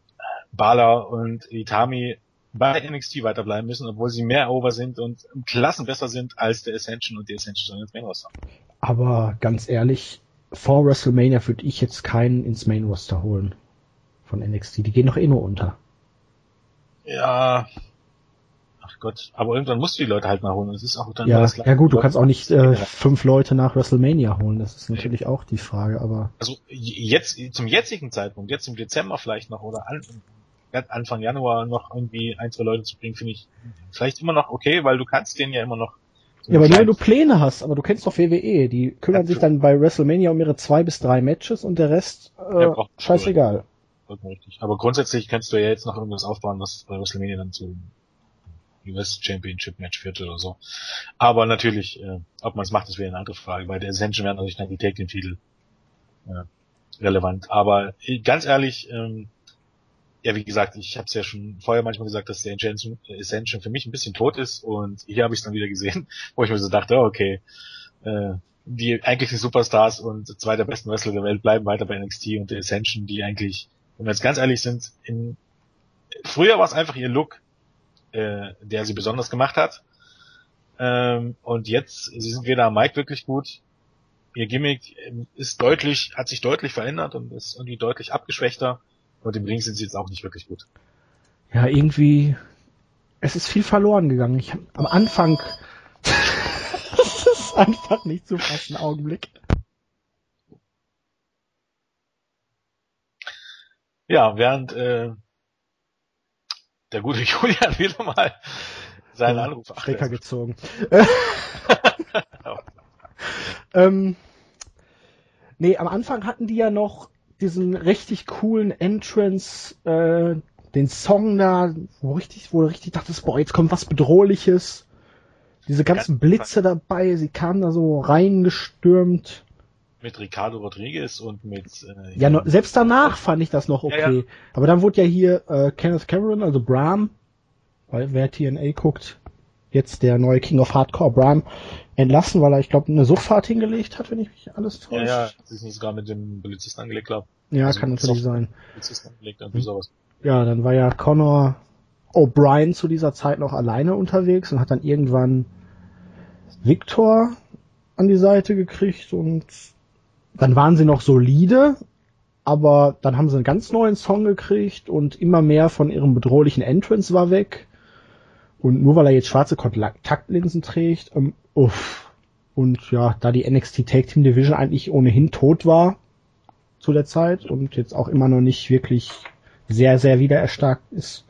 Bala und Itami bei NXT weiterbleiben müssen, obwohl sie mehr over sind und Klassen besser sind als der Ascension und die Ascension ins Main Roster. Aber ganz ehrlich, vor WrestleMania würde ich jetzt keinen ins Main Roster holen von NXT. Die gehen doch eh nur unter. Ja, ach Gott, aber irgendwann musst du die Leute halt mal holen. Das ist auch dann Ja, klar. ja gut, du kannst auch nicht äh, fünf Leute nach WrestleMania holen. Das ist natürlich auch die Frage, aber Also jetzt zum jetzigen Zeitpunkt, jetzt im Dezember vielleicht noch oder an, Anfang Januar noch irgendwie ein, zwei Leute zu bringen, finde ich vielleicht immer noch okay, weil du kannst den ja immer noch. Ja, aber nur wenn du Pläne hast, aber du kennst doch WWE, die kümmern Ja, sich dann bei WrestleMania um ihre zwei bis drei Matches und der Rest äh, Ja, scheißegal. Richtig. Aber grundsätzlich kannst du ja jetzt noch irgendwas aufbauen, was bei WrestleMania dann zu US Championship Match führt oder so. Aber natürlich, äh, ob man es macht, das wäre eine andere Frage. Bei der Ascension wären natürlich dann die Tag Team Titel äh, relevant. Aber äh, ganz ehrlich, ähm, ja wie gesagt, ich habe es ja schon vorher manchmal gesagt, dass der Ascension, Ascension für mich ein bisschen tot ist und hier habe ich es dann wieder gesehen, wo ich mir so dachte, okay, äh, die eigentlichen Superstars und zwei der besten Wrestler der Welt bleiben weiter bei NXT und der Ascension, die eigentlich wenn wir jetzt ganz ehrlich sind, in, früher war es einfach ihr Look, äh, der sie besonders gemacht hat. Ähm, und jetzt, sie sind weder am Mike wirklich gut. Ihr Gimmick ähm, ist deutlich, hat sich deutlich verändert und ist irgendwie deutlich abgeschwächter. Und im Ring sind sie jetzt auch nicht wirklich gut. Ja, irgendwie, es ist viel verloren gegangen. Ich hab, am Anfang, das ist einfach nicht zu fassen, Augenblick. Ja, während äh, der gute Julian wieder mal seinen Anruf Stecker gezogen. Ähm, nee, am Anfang hatten die ja noch diesen richtig coolen Entrance, äh, den Song da, wo richtig, wo du richtig dachtest, boah, jetzt kommt was Bedrohliches. Diese ganzen Ganz- Blitze dabei, sie kamen da so reingestürmt. Mit Ricardo Rodriguez und mit äh, Ja, no, selbst danach fand ich das noch Ja, okay. ja. Aber dann wurde ja hier äh, Kenneth Cameron, also Brahm, weil wer TNA guckt, jetzt der neue King of Hardcore Brahm, entlassen, weil er, ich glaube, eine Suchtfahrt hingelegt hat, wenn ich mich alles ja, täusche. ja, sie ist nicht sogar mit dem Polizisten angelegt, glaube Ja, Also kann natürlich sein. Polizisten angelegt, Hm. irgendwie sowas. Ja, dann war ja Connor O'Brien zu dieser Zeit noch alleine unterwegs und hat dann irgendwann Victor an die Seite gekriegt und dann waren sie noch solide, aber dann haben sie einen ganz neuen Song gekriegt und immer mehr von ihrem bedrohlichen Entrance war weg. Und nur weil er jetzt schwarze Kontaktlinsen trägt, ähm, uff. Und ja, da die NXT Tag Team Division eigentlich ohnehin tot war zu der Zeit und jetzt auch immer noch nicht wirklich sehr, sehr wieder erstarkt ist,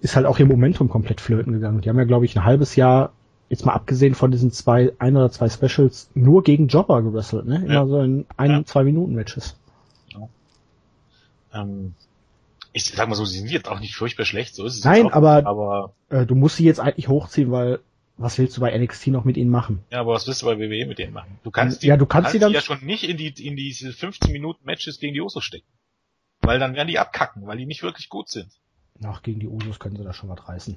ist halt auch ihr Momentum komplett flöten gegangen. Die haben ja, glaube ich, ein halbes Jahr, jetzt mal abgesehen von diesen zwei, ein oder zwei Specials, nur gegen Jobber gewrestelt, ne? Immer Ja. so in ein, Ja. zwei Minuten Matches. Ähm, ich sag mal so, sie sind jetzt auch nicht furchtbar schlecht, so ist es Nein, auch, aber- aber Äh, du musst sie jetzt eigentlich hochziehen, weil was willst du bei NXT noch mit ihnen machen? ja, aber was willst du bei WWE mit denen machen? Du kannst die, Ja, du kannst sie dann- ja schon nicht in die in diese 15 Minuten Matches gegen die Usos stecken. Weil dann werden die abkacken, weil die nicht wirklich gut sind. Ach, gegen die Usos können sie da schon was reißen.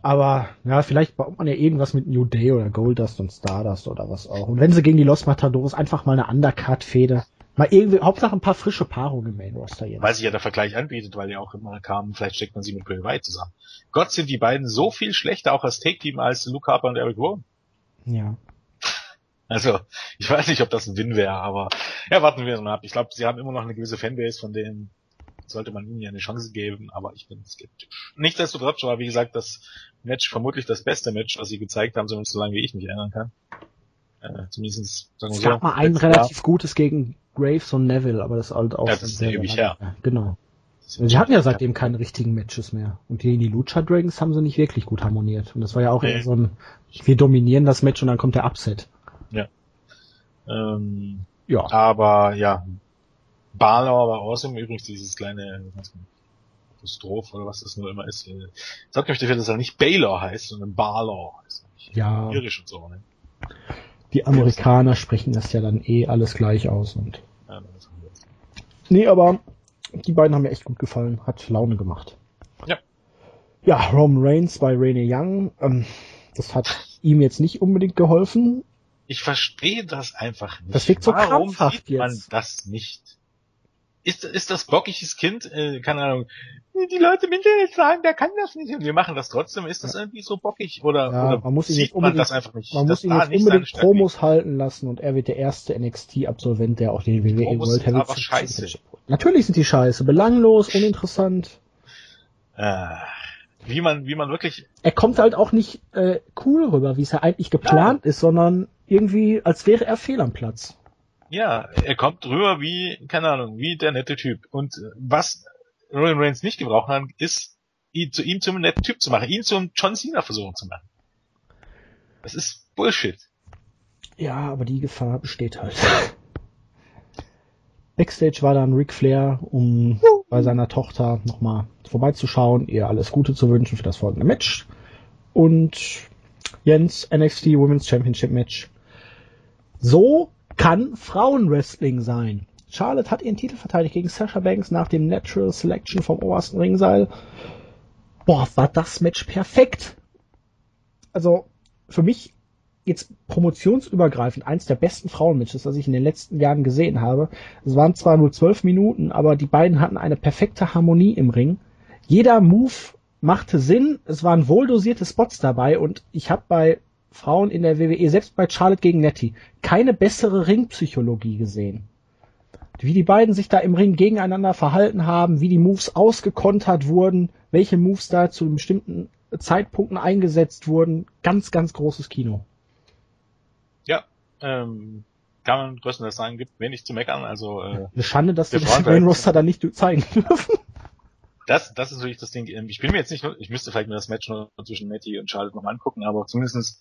Aber, ja, vielleicht baut man ja irgendwas mit New Day oder Goldust und Stardust oder was auch. Und wenn sie gegen die Los Matadores einfach mal eine Undercard-Fehde, mal irgendwie, Hauptsache ein paar frische Paarungen im Main Roster jetzt. Weil sich ja der Vergleich anbietet, weil ja auch immer kam, vielleicht steckt man sie mit Bray Wyatt zusammen. Gott sind die beiden so viel schlechter auch als Take-Team als Luke Harper und Eric Rowan. Ja. Also, ich weiß nicht, ob das ein Win wäre, aber ja, warten wir mal ab. Ich glaube, sie haben immer noch eine gewisse Fanbase, von denen sollte man ihnen ja eine Chance geben, aber ich bin skeptisch. Nichtsdestotrotz war, wie gesagt, das Match vermutlich das beste Match, was sie gezeigt haben, zumindest so lange wie ich mich erinnern kann. Äh, zumindest, sagen wir Es so. gab mal ein relativ gutes gegen Graves und Neville, aber das ist halt auch Ja, das ist ewig her. Genau. Sie hatten ja seitdem keine richtigen Matches mehr. Und gegen die Lucha Dragons haben sie nicht wirklich gut harmoniert. Und das war ja auch Nee. eher so ein, wir dominieren das Match und dann kommt der Upset. Ähm, Ja. aber ja, Balor war awesome, übrigens dieses kleine Apostroph oder was das nur immer ist. Sorgt mich dafür, dass er nicht Baylor heißt, sondern Balor heißt. Ja. Irisch und so, ne? Die Amerikaner sprechen das ja dann eh alles gleich aus und. Nee, aber die beiden haben mir echt gut gefallen. Hat Laune gemacht. Ja. Ja, Roman Reigns bei Rene Young. Ähm, das hat ihm jetzt nicht unbedingt geholfen. Ich verstehe das einfach nicht. Das wirkt so Warum krampfhaft sieht man jetzt. das nicht? Ist, ist das bockiges Kind, äh, keine Ahnung, die Leute im Internet sagen, der kann das nicht und wir machen das trotzdem. Ist das irgendwie so bockig oder, Ja, oder man muss ihn sieht jetzt man unbedingt- das einfach nicht? Man muss ihn jetzt unbedingt? Promos halten lassen und er wird der erste NXT-Absolvent, der auch den WWE Promos World sind aber Heavyweight scheiße. Natürlich sind die scheiße. Belanglos, uninteressant. Äh, wie man, wie man wirklich. Er kommt halt auch nicht äh, cool rüber, wie es ja eigentlich geplant ja. ist, sondern irgendwie, als wäre er fehl am Platz. Ja, er kommt rüber wie, keine Ahnung, wie der nette Typ. Und äh, was Roman Reigns nicht gebraucht hat, ist, ihn zu ihm zum netten Typ zu machen, ihn zum John Cena versuchen zu machen. Das ist Bullshit. Ja, aber die Gefahr besteht halt. Backstage war dann Ric Flair, um bei seiner Tochter nochmal vorbeizuschauen, ihr alles Gute zu wünschen für das folgende Match. Und Jens, NXT Women's Championship Match. So kann Frauenwrestling sein. Charlotte hat ihren Titel verteidigt gegen Sasha Banks nach dem Natural Selection vom obersten Ringseil. Boah, war das Match perfekt. Also, für mich jetzt promotionsübergreifend eins der besten Frauenmatches, das ich in den letzten Jahren gesehen habe. Es waren zwar nur zwölf Minuten, aber die beiden hatten eine perfekte Harmonie im Ring. Jeder Move machte Sinn, es waren wohldosierte Spots dabei und ich habe bei Frauen in der WWE, selbst bei Charlotte gegen Nettie, keine bessere Ringpsychologie gesehen. Wie die beiden sich da im Ring gegeneinander verhalten haben, wie die Moves ausgekontert wurden, welche Moves da zu bestimmten Zeitpunkten eingesetzt wurden, ganz, ganz großes Kino. Ähm, kann man größtenteils sagen, gibt wenig zu meckern. Also äh, eine Schande, dass wir das Main Roster da nicht zeigen dürfen. Das, das ist natürlich das Ding. Ähm, ich bin mir jetzt nicht, ich müsste vielleicht mir das Match nur zwischen Nettie und Charlotte noch angucken, aber zumindestens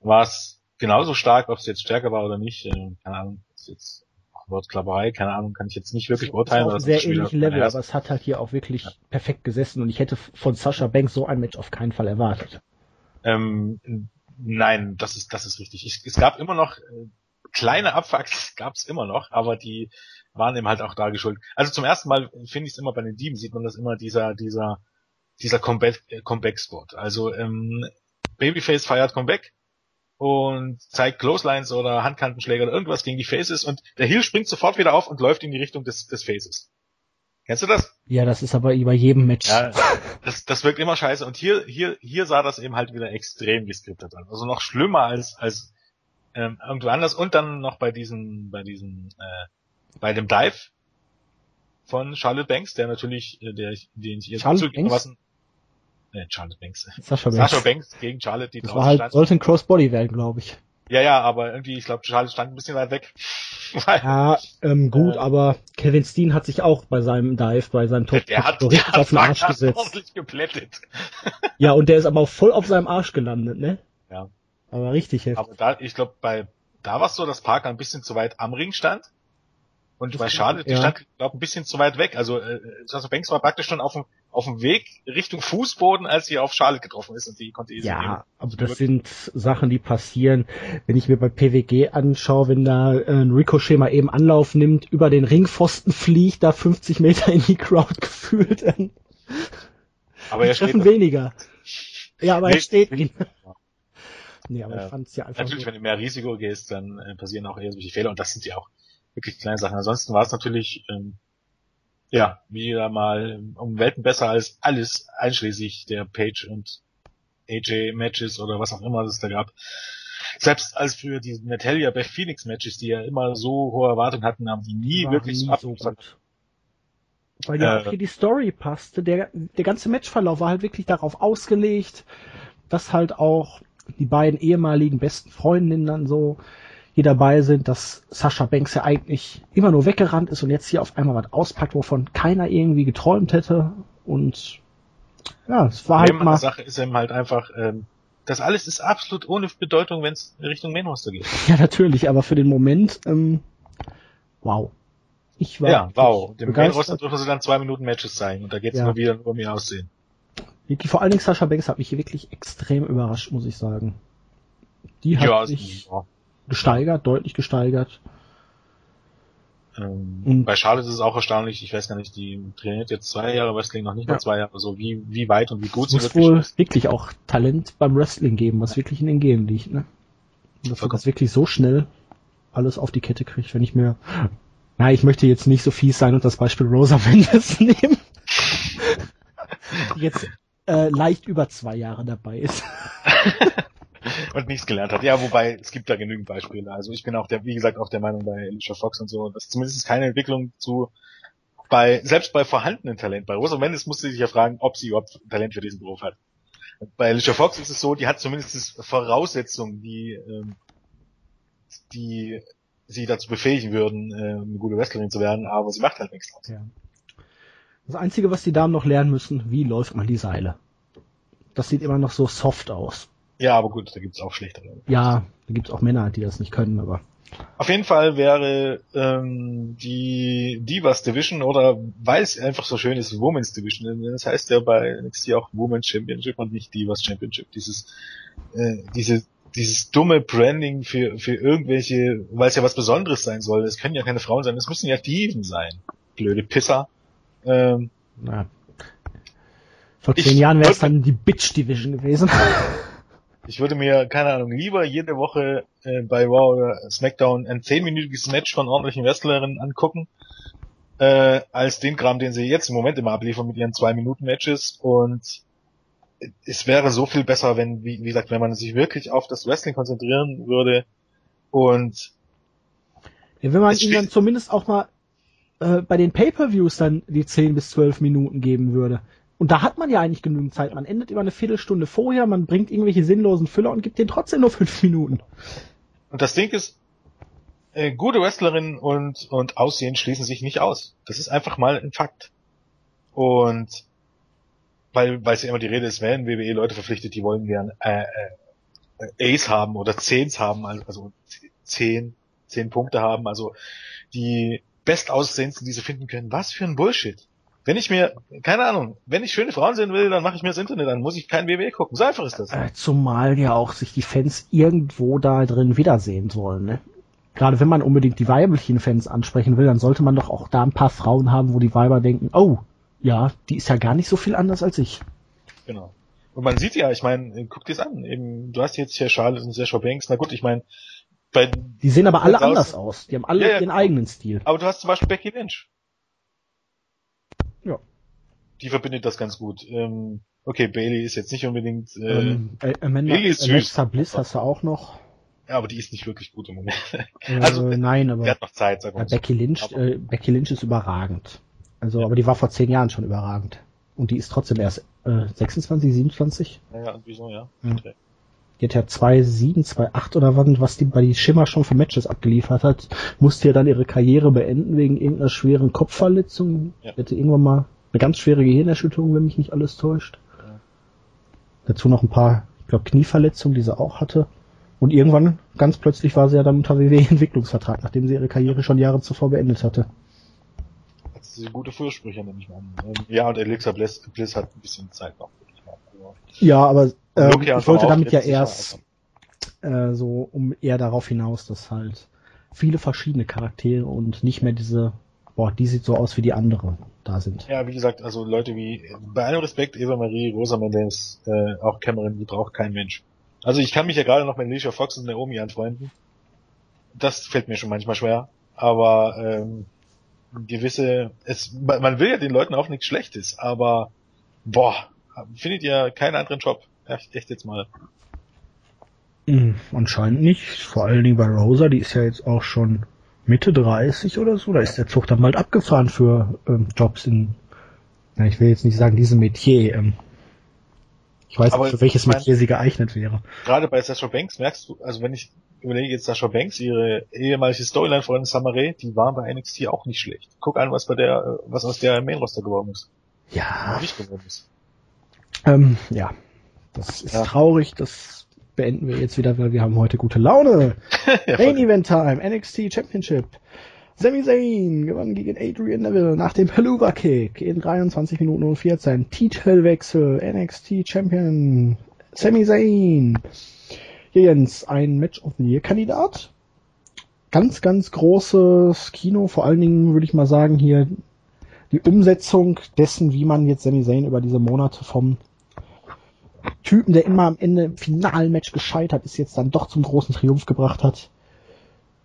war es genauso stark, ob es jetzt stärker war oder nicht. Äh, keine Ahnung, ist jetzt Wortklapperei, keine Ahnung, kann ich jetzt nicht wirklich beurteilen. Das sehr ähnlichen Level, aber es hat halt hier auch wirklich ja. perfekt gesessen und ich hätte von Sascha Banks so ein Match auf keinen Fall erwartet. Ähm, Nein, das ist, das ist richtig. Ich, es gab immer noch äh, kleine Abfucks, gab es immer noch, aber die waren eben halt auch da geschuldet. Also zum ersten Mal finde ich es immer bei den Dieben, sieht man das immer, dieser, dieser, dieser Comeback, äh, Comeback-Spot. Also ähm, Babyface feiert Comeback und zeigt Clotheslines oder Handkantenschläge oder irgendwas gegen die Faces und der Heel springt sofort wieder auf und läuft in die Richtung des, des Faces. Kennst du das? Ja, das ist aber bei jedem Match. Ja, das, das wirkt immer scheiße. Und hier, hier, hier sah das eben halt wieder extrem geskriptet an. Also noch schlimmer als, als ähm, irgendwo anders. Und dann noch bei diesem, bei diesem, äh, bei dem Dive von Charlotte Banks, der natürlich, äh, der, den ich jetzt zugegebenermaßen äh, Charlotte Banks. Sascha Banks. Sascha Banks gegen Charlotte, die das war halt, stand. sollte ein Crossbody werden, glaube ich. Ja, ja, aber irgendwie, ich glaube, Charlotte stand ein bisschen weit weg. ja, ähm, gut, äh, aber Kevin Steen hat sich auch bei seinem Dive, bei seinem Top der hat, der auf den Arsch gesetzt. Ordentlich geplättet. ja, und der ist aber auch voll auf seinem Arsch gelandet, ne? Ja. Aber richtig heftig. Aber da, ich glaube, bei, da war es so, dass Parker ein bisschen zu weit am Ring stand. Und das bei Charlotte, ja. die stand, glaube ein bisschen zu weit weg. Also äh, Sasha Banks war praktisch schon auf dem, auf dem Weg Richtung Fußboden, als sie auf Charlotte getroffen ist und die konnte easy Ja, nehmen. aber das sind Sachen, die passieren. Wenn ich mir bei PWG anschaue, wenn da äh, ein Ricochet mal eben Anlauf nimmt, über den Ringpfosten fliegt, da 50 Meter in die Crowd gefühlt. Aber er treffen weniger. Ja, aber nee, er steht ihn. Nee, aber äh, ich fand's ja einfach. Natürlich, so. wenn du mehr Risiko gehst, dann äh, passieren auch eher solche Fehler und das sind ja auch wirklich kleine Sachen. Ansonsten war es natürlich, ähm, ja, wieder mal um Welten besser als alles, einschließlich der Page und AJ Matches oder was auch immer es da gab. Selbst als für die Natalia Beth Phoenix Matches, die ja immer so hohe Erwartungen hatten, haben die nie war wirklich nie so gut. Weil ja äh, auch hier die Story passte. Der, der ganze Matchverlauf war halt wirklich darauf ausgelegt, dass halt auch die beiden ehemaligen besten Freundinnen dann so hier dabei sind, dass Sascha Banks ja eigentlich immer nur weggerannt ist und jetzt hier auf einmal was auspackt, wovon keiner irgendwie geträumt hätte. Und ja, es war halt mal. Sache ist eben halt einfach, ähm, das alles ist absolut ohne Bedeutung, wenn es Richtung Main Roster geht. Ja, natürlich, aber für den Moment, ähm, wow. Ich war ja, wow. Dem Main Roster dürfen sie dann zwei Minuten Matches zeigen und da geht es ja. nur wieder um ihr Aussehen. Wirklich, vor allen Dingen Sascha Banks hat mich hier wirklich extrem überrascht, muss ich sagen. Die hat ja, sich, ja gesteigert, deutlich gesteigert. Ähm, bei Charlotte ist es auch erstaunlich, ich weiß gar nicht, die trainiert jetzt zwei Jahre Wrestling, noch nicht mal ja. zwei Jahre, so wie, wie weit und wie gut sie wirklich wohl ist. wirklich auch Talent beim Wrestling geben, was wirklich in den Genen liegt, ne? Und dass das wirklich so schnell alles auf die Kette kriegt, wenn ich mir, na, ich möchte jetzt nicht so fies sein und das Beispiel Rosa Mendes nehmen, die jetzt äh, leicht über zwei Jahre dabei ist. und nichts gelernt hat. Ja, wobei es gibt da genügend Beispiele. Also ich bin auch der, wie gesagt, auch der Meinung bei Alicia Fox und so, dass zumindest keine Entwicklung zu bei, selbst bei vorhandenen Talent, bei Rosa Mendes musste sich ja fragen, ob sie überhaupt Talent für diesen Beruf hat. Bei Alicia Fox ist es so, die hat zumindest Voraussetzungen, die, ähm, die sie dazu befähigen würden, äh, eine gute Wrestlerin zu werden, aber sie macht halt nichts draus. Ja. Das Einzige, was die Damen noch lernen müssen, wie läuft man die Seile? Das sieht immer noch so soft aus. Ja, aber gut, da gibt's auch schlechtere. Ja, da gibt's auch Männer, die das nicht können, aber. Auf jeden Fall wäre ähm, die Divas Division oder weil es einfach so schön ist, Women's Division. Das heißt ja bei NXT auch Women's Championship und nicht Divas Championship. Dieses äh, diese dieses dumme Branding für für irgendwelche, weil es ja was Besonderes sein soll. Es können ja keine Frauen sein, es müssen ja Diven sein. Blöde Pisser. Ähm, Na, vor zehn Jahren wäre es dann die Bitch Division gewesen. Ich würde mir, keine Ahnung, lieber jede Woche äh, bei Raw oder SmackDown ein zehnminütiges Match von ordentlichen Wrestlerinnen angucken, äh, als den Kram, den sie jetzt im Moment immer abliefern mit ihren zwei Minuten Matches und es wäre so viel besser, wenn, wie, wie gesagt, wenn man sich wirklich auf das Wrestling konzentrieren würde und ja, wenn man ihnen dann zumindest auch mal äh, bei den Pay-per-Views dann die 10 bis 12 Minuten geben würde. Und da hat man ja eigentlich genügend Zeit. Man endet immer eine Viertelstunde vorher, man bringt irgendwelche sinnlosen Füller und gibt denen trotzdem nur fünf Minuten. Und das Ding ist, äh, gute Wrestlerinnen und, und Aussehen schließen sich nicht aus. Das ist einfach mal ein Fakt. Und weil, weil es ja immer die Rede ist, wenn WWE Leute verpflichtet, die wollen gern äh, äh, Ace haben oder Zehns haben, also zehn, zehn Punkte haben, also die bestaussehendsten, die sie finden können. Was für ein Bullshit. Wenn ich mir, keine Ahnung, wenn ich schöne Frauen sehen will, dann mache ich mir das Internet an, muss ich kein WWE gucken. So einfach ist das. Äh, zumal ja auch sich die Fans irgendwo da drin wiedersehen sollen, ne? Gerade wenn man unbedingt die weiblichen Fans ansprechen will, dann sollte man doch auch da ein paar Frauen haben, wo die Weiber denken, oh, ja, die ist ja gar nicht so viel anders als ich. Genau. Und man sieht ja, ich meine, guck dir's an, eben, du hast jetzt hier Charlotte und Sasha Banks, na gut, ich meine, bei die sehen aber alle anders aus. Die haben alle ja, ja, ihren eigenen Stil. Aber du hast zum Beispiel Becky Lynch. Die verbindet das ganz gut. Ähm, okay, Bailey ist jetzt nicht unbedingt. Äh, ähm, Amanda, Bailey ist Alexa süß. Bliss hast du auch noch. Ja, aber die ist nicht wirklich gut im Moment. Äh, also nein, aber hat noch Zeit. Sag mal Becky Lynch, äh, Becky Lynch ist überragend. Also, ja. aber die war vor zehn Jahren schon überragend. Und die ist trotzdem erst äh, 26, 27. Ja, ja, wieso, ja. ja. Die hat ja 2,7, 2,8 oder was, was die bei die Schimmer schon für Matches abgeliefert hat, musste ja dann ihre Karriere beenden wegen irgendeiner schweren Kopfverletzung. Ja. Hätte irgendwann mal eine ganz schwere Gehirnerschütterung, wenn mich nicht alles täuscht. Ja. Dazu noch ein paar, ich glaube, Knieverletzungen, die sie auch hatte. Und irgendwann, ganz plötzlich, war sie ja dann unter WWE-Entwicklungsvertrag, nachdem sie ihre Karriere schon Jahre zuvor beendet hatte. Hat sie gute Fürsprüche, nehme ich mal an. Ähm, ja, und Alexa Bliss, Bliss hat ein bisschen Zeit noch. Ja, aber äh, ich wollte damit ja erst äh, so um eher darauf hinaus, dass halt viele verschiedene Charaktere und nicht mehr diese, boah, die sieht so aus wie die andere da sind. Ja, wie gesagt, also Leute wie, bei allem Respekt, Eva Marie, Rosa Mendes, äh, auch Cameron, die braucht kein Mensch. Also ich kann mich ja gerade noch mit Alicia Fox und Naomi anfreunden. Das fällt mir schon manchmal schwer. Aber ähm, gewisse, es, man will ja den Leuten auch nichts Schlechtes, aber boah, findet ihr keinen anderen Job? Echt, echt jetzt mal. Hm, anscheinend nicht. Vor allen Dingen bei Rosa, die ist ja jetzt auch schon Mitte 30 oder so, da ist der Zug dann bald abgefahren für ähm, Jobs in, na, ich will jetzt nicht sagen, diesem Metier. Ähm, ich weiß nicht, für welches ich mein, Metier sie geeignet wäre. Gerade bei Sasha Banks merkst du, also wenn ich überlege jetzt Sasha Banks, ihre ehemalige Storyline-Freundin Samaray, die war bei NXT auch nicht schlecht. Guck an, was bei der, was aus der Main-Roster geworden ist. Ja. Nicht geworden ist. Ähm, ja. Das ist ja. traurig, das beenden wir jetzt wieder, weil wir haben heute gute Laune. ja, Main Event Time, NXT Championship. Sami Zayn gewann gegen Adrian Neville nach dem Haluva Kick in 23 Minuten und 14. Titelwechsel, NXT Champion Sami Zayn. Hier Jens, ein Match of the Year Kandidat. Ganz, ganz großes Kino, vor allen Dingen würde ich mal sagen hier die Umsetzung dessen, wie man jetzt Sami Zayn über diese Monate vom Typen, der immer am Ende im finalen Match gescheitert ist, jetzt dann doch zum großen Triumph gebracht hat.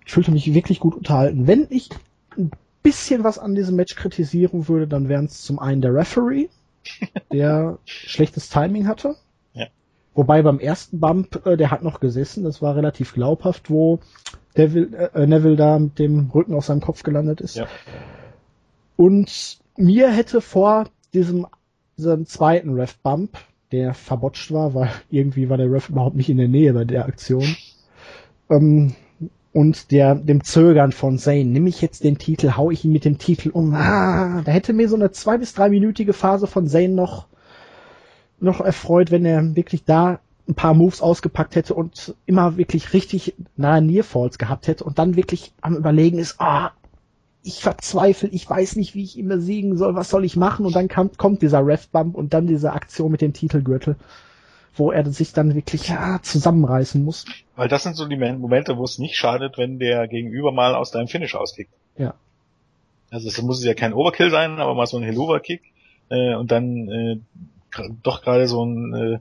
Ich fühlte mich wirklich gut unterhalten. Wenn ich ein bisschen was an diesem Match kritisieren würde, dann wären es zum einen der Referee, der schlechtes Timing hatte. Ja. Wobei beim ersten Bump, äh, der hat noch gesessen, das war relativ glaubhaft, wo Devil, äh, Neville da mit dem Rücken auf seinem Kopf gelandet ist. Ja. Und mir hätte vor diesem, diesem zweiten Ref-Bump, der verbotscht war, weil irgendwie war der Ref überhaupt nicht in der Nähe bei der Aktion, ähm, und der, dem Zögern von Zane, nimm ich jetzt den Titel, hau ich ihn mit dem Titel um, ah, da hätte mir so eine zwei bis dreiminütige Phase von Zane noch, noch erfreut, wenn er wirklich da ein paar Moves ausgepackt hätte und immer wirklich richtig nahe Nearfalls gehabt hätte und dann wirklich am überlegen ist, ah, ich verzweifle, ich weiß nicht, wie ich ihn besiegen soll, was soll ich machen? Und dann kommt, kommt dieser Ref-Bump und dann diese Aktion mit dem Titelgürtel, wo er sich dann wirklich ja, zusammenreißen muss. Weil das sind so die Momente, wo es nicht schadet, wenn der Gegenüber mal aus deinem Finish auskickt. Ja. Also es muss ja kein Overkill sein, aber mal so ein Helluva-Kick äh, und dann äh, doch gerade so ein äh,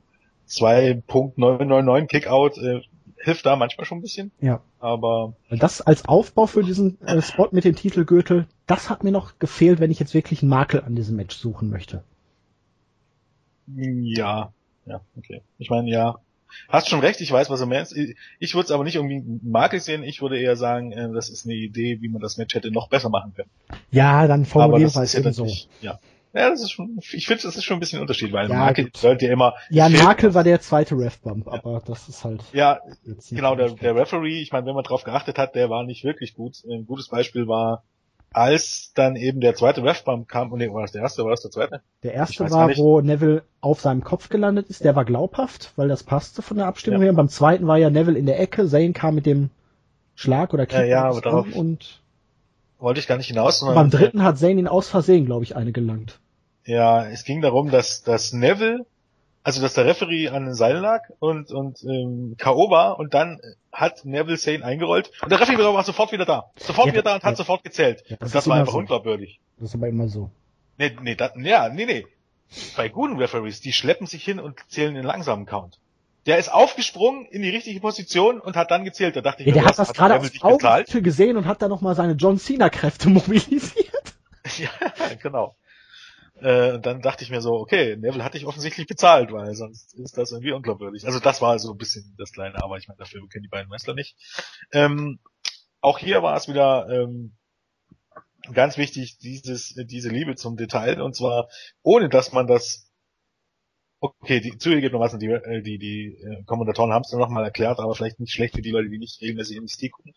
2.999 Kickout äh, hilft da manchmal schon ein bisschen. Ja. Aber das als Aufbau für diesen äh, Spot mit dem Titelgürtel, das hat mir noch gefehlt, wenn ich jetzt wirklich einen Makel an diesem Match suchen möchte. Ja, ja, okay. Ich meine, ja. Hast schon recht, ich weiß, was du meinst. Ich, würde es aber nicht irgendwie einen Makel sehen, ich würde eher sagen, äh, das ist eine Idee, wie man das Match hätte noch besser machen können. Ja, dann formulieren wir es eben so. Ja. Ja, das ist schon, ich finde, das ist schon ein bisschen ein Unterschied, weil ja, Makel sollte ja immer. Ja, Makel war der zweite Ref-Bump, aber das ist halt. Ja, genau, der, der Referee, ich meine, wenn man drauf geachtet hat, der war nicht wirklich gut. Ein gutes Beispiel war, als dann eben der zweite Ref-Bump kam, und nee, war das der erste, war das der zweite? Der erste war, wo Neville auf seinem Kopf gelandet ist, der war glaubhaft, weil das passte von der Abstimmung ja. her. Und beim zweiten war ja Neville in der Ecke, Zane kam mit dem Schlag oder Kick ja, ja, aber darauf, und wollte ich gar nicht hinaus. Beim dritten hat Zane ihn aus Versehen, glaube ich, eine gelangt. Ja, es ging darum, dass, dass Neville, also dass der Referee an den Seil lag und, und ähm, K.O. war und dann hat Neville Zane eingerollt und der Referee war sofort wieder da. Sofort ja, wieder da und ja. hat sofort gezählt. Ja, das, das war einfach so. unglaubwürdig. Das ist aber immer so. Nee, nee, da, ja, nee, nee. Bei guten Referees, die schleppen sich hin und zählen den langsamen Count. Der ist aufgesprungen in die richtige Position und hat dann gezählt. Da dachte ich, ja, der hat das gerade auf Augen gesehen und hat dann nochmal seine John Cena Kräfte mobilisiert. ja, genau. Äh, dann dachte ich mir so, okay, Neville hatte ich offensichtlich bezahlt, weil sonst ist das irgendwie unglaubwürdig. Also das war so ein bisschen das kleine, aber ich meine, dafür kennen die beiden Wrestler nicht. Ähm, auch hier war es wieder ähm, ganz wichtig, dieses, diese Liebe zum Detail, und zwar ohne dass man das Okay, die zugegebenermaßen, die, äh, die, die äh, Kommentatoren haben es dann nochmal erklärt, aber vielleicht nicht schlecht für die Leute, die nicht regelmäßig in die gucken.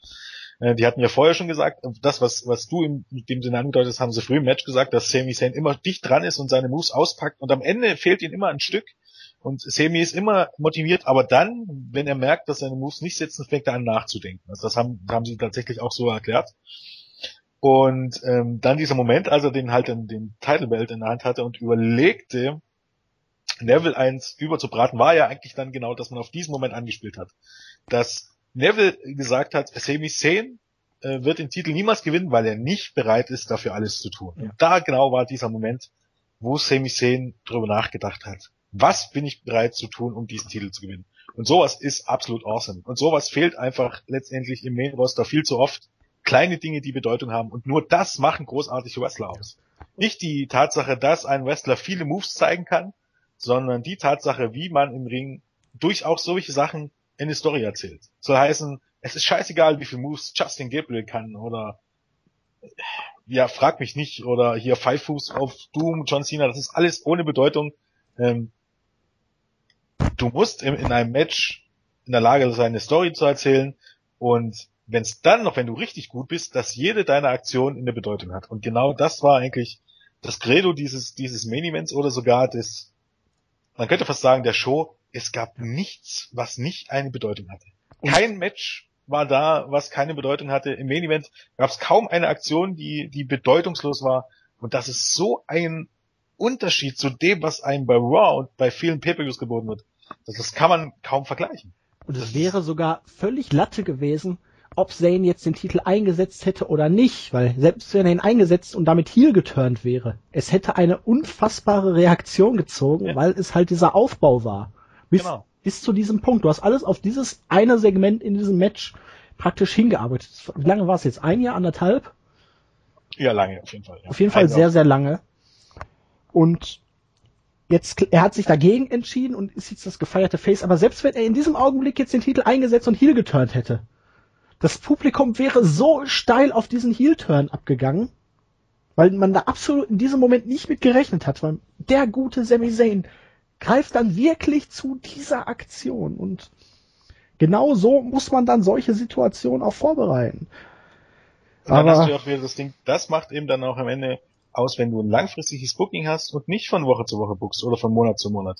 Äh, die hatten ja vorher schon gesagt, das, was, was du in dem Sinne angedeutet hast, haben sie früh im Match gesagt, dass Sami Zayn immer dicht dran ist und seine Moves auspackt und am Ende fehlt ihm immer ein Stück und Sami ist immer motiviert, aber dann, wenn er merkt, dass seine Moves nicht sitzen, fängt er an nachzudenken. Also das haben, haben sie tatsächlich auch so erklärt. Und ähm, dann dieser Moment, als er den halt den, den Title Belt in der Hand hatte und überlegte, Neville eins überzubraten, war ja eigentlich dann genau, dass man auf diesen Moment angespielt hat. Dass Neville gesagt hat, Sami Zayn äh, wird den Titel niemals gewinnen, weil er nicht bereit ist, dafür alles zu tun. Ja. Und da genau war dieser Moment, wo Sami Zayn drüber nachgedacht hat. Was bin ich bereit zu tun, um diesen Titel zu gewinnen? Und sowas ist absolut awesome. Und sowas fehlt einfach letztendlich im Main Roster viel zu oft. Kleine Dinge, die Bedeutung haben. Und nur das machen großartige Wrestler aus. Nicht die Tatsache, dass ein Wrestler viele Moves zeigen kann, sondern die Tatsache, wie man im Ring durch auch solche Sachen eine Story erzählt. Soll heißen, es ist scheißegal, wie viel Moves Justin Gabriel kann oder ja, frag mich nicht oder hier Five Fuß auf Doom, John Cena, das ist alles ohne Bedeutung. Ähm, du musst in, in einem Match in der Lage sein, eine Story zu erzählen und wenn es dann noch, wenn du richtig gut bist, dass jede deiner Aktion eine Bedeutung hat. Und genau das war eigentlich das Credo dieses, dieses Main Events oder sogar des, man könnte fast sagen, der Show, es gab nichts, was nicht eine Bedeutung hatte. Kein Match war da, was keine Bedeutung hatte. Im Main Event gab es kaum eine Aktion, die, die bedeutungslos war. Und das ist so ein Unterschied zu dem, was einem bei Raw und bei vielen Pay-Per-Views geboten wird. Das, das kann man kaum vergleichen. Und es wäre sogar völlig Latte gewesen, ob Zane jetzt den Titel eingesetzt hätte oder nicht, weil selbst wenn er ihn eingesetzt und damit heel geturnt wäre, es hätte eine unfassbare Reaktion gezogen, ja. weil es halt dieser Aufbau war. Bis, genau. bis zu diesem Punkt. Du hast alles auf dieses eine Segment in diesem Match praktisch hingearbeitet. Wie lange war es jetzt? Ein Jahr, anderthalb? Ja, lange auf jeden Fall. Ja. Auf jeden Fall sehr, sehr lange. Und jetzt, er hat sich dagegen entschieden und ist jetzt das gefeierte Face, aber selbst wenn er in diesem Augenblick jetzt den Titel eingesetzt und heel geturnt hätte, das Publikum wäre so steil auf diesen Heel-Turn abgegangen. Weil man da absolut in diesem Moment nicht mit gerechnet hat, weil der gute Sami Zayn greift dann wirklich zu dieser Aktion und genau so muss man dann solche Situationen auch vorbereiten. Und dann hast du auch wieder das Ding, das macht eben dann auch am Ende aus, wenn du ein langfristiges Booking hast und nicht von Woche zu Woche bookst oder von Monat zu Monat.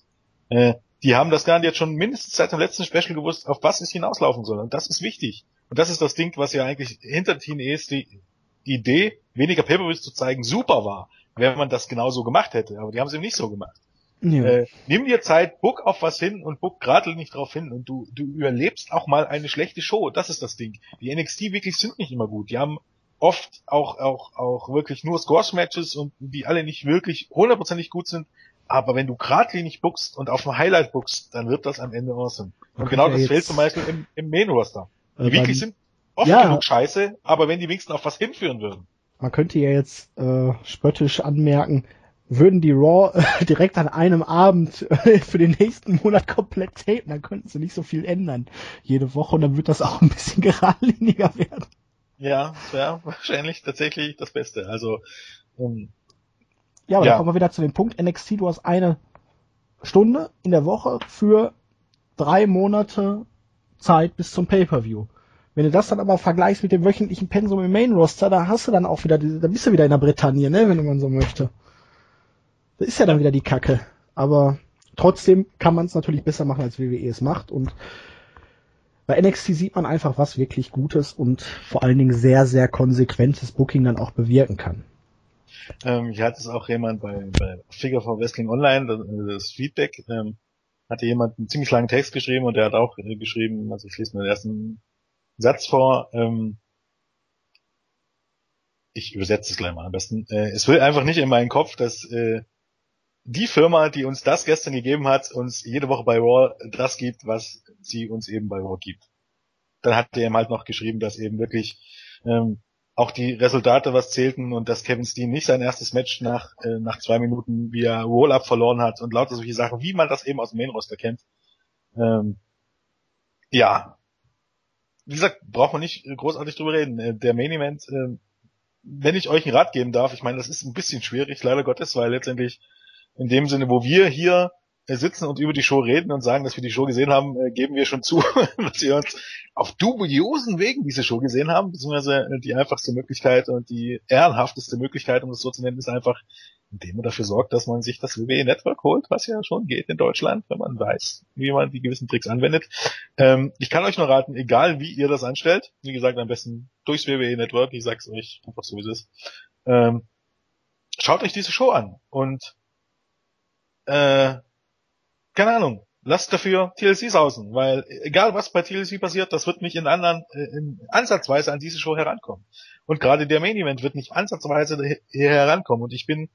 Äh, die haben das gar jetzt schon mindestens seit dem letzten Special gewusst, auf was es hinauslaufen soll. Und das ist wichtig. Und das ist das Ding, was ja eigentlich hinter TNEs die, die Idee, weniger pay zu zeigen, super war, wenn man das genauso gemacht hätte. Aber die haben es eben nicht so gemacht. Ja. Äh, nimm dir Zeit, book auf was hin und book gerade nicht drauf hin und du, du überlebst auch mal eine schlechte Show. Das ist das Ding. Die NXT wirklich sind nicht immer gut. Die haben oft auch, auch, auch wirklich nur Squash-Matches und die alle nicht wirklich hundertprozentig gut sind. Aber wenn du geradlinig bookst und auf ein Highlight bookst, dann wird das am Ende awesome. Und genau das fehlt zum Beispiel im, im Main Roster. Die wirklich sind oft ja, genug scheiße, aber wenn die wenigstens auf was hinführen würden. Man könnte ja jetzt äh, spöttisch anmerken, würden die Raw äh, direkt an einem Abend äh, für den nächsten Monat komplett tapen, dann könnten sie nicht so viel ändern jede Woche und dann wird das auch ein bisschen geradliniger werden. Ja, das wäre wahrscheinlich tatsächlich das Beste. Also um, ja, aber ja. dann kommen wir wieder zu dem Punkt NXT. Du hast eine Stunde in der Woche für drei Monate Zeit bis zum Pay-per-View. Wenn du das dann aber vergleichst mit dem wöchentlichen Pensum im Main Roster, da hast du dann auch wieder, da bist du wieder in der Bretagne, ne, wenn man so möchte. Das ist ja dann wieder die Kacke. Aber trotzdem kann man es natürlich besser machen, als WWE es macht und bei NXT sieht man einfach, was wirklich Gutes und vor allen Dingen sehr, sehr konsequentes Booking dann auch bewirken kann. Ähm, ich hatte es auch jemand bei, bei Figure for Wrestling Online, das, das Feedback, ähm, hatte jemand einen ziemlich langen Text geschrieben und der hat auch äh, geschrieben, also ich lese nur den ersten Satz vor, ähm, ich übersetze es gleich mal am besten. Äh, es will einfach nicht in meinen Kopf, dass äh, die Firma, die uns das gestern gegeben hat, uns jede Woche bei Raw das gibt, was sie uns eben bei Raw gibt. Dann hat er eben halt noch geschrieben, dass eben wirklich ähm, auch die Resultate was zählten und dass Kevin Steen nicht sein erstes Match nach, äh, nach zwei Minuten via Roll-Up verloren hat und lauter solche Sachen, wie man das eben aus dem Main-Roster kennt. Ähm, ja. Wie gesagt, braucht man nicht großartig drüber reden. Äh, der Main Event, äh, wenn ich euch einen Rat geben darf, ich meine, das ist ein bisschen schwierig, leider Gottes, weil letztendlich in dem Sinne, wo wir hier sitzen und über die Show reden und sagen, dass wir die Show gesehen haben, äh, geben wir schon zu, dass wir uns auf dubiosen Wegen diese Show gesehen haben, beziehungsweise äh, die einfachste Möglichkeit und die ehrenhafteste Möglichkeit, um das so zu nennen, ist einfach, indem man dafür sorgt, dass man sich das WWE Network holt, was ja schon geht in Deutschland, wenn man weiß, wie man die gewissen Tricks anwendet. Ähm, ich kann euch nur raten, egal wie ihr das anstellt, wie gesagt, am besten durchs WWE Network, ich sag's euch einfach so wie es ist, ähm, schaut euch diese Show an und äh, keine Ahnung, lasst dafür TLCs außen, weil egal was bei TLC passiert, das wird nicht in anderen, äh, in ansatzweise an diese Show herankommen. Und gerade der Main Event wird nicht ansatzweise hier herankommen. Und ich bin,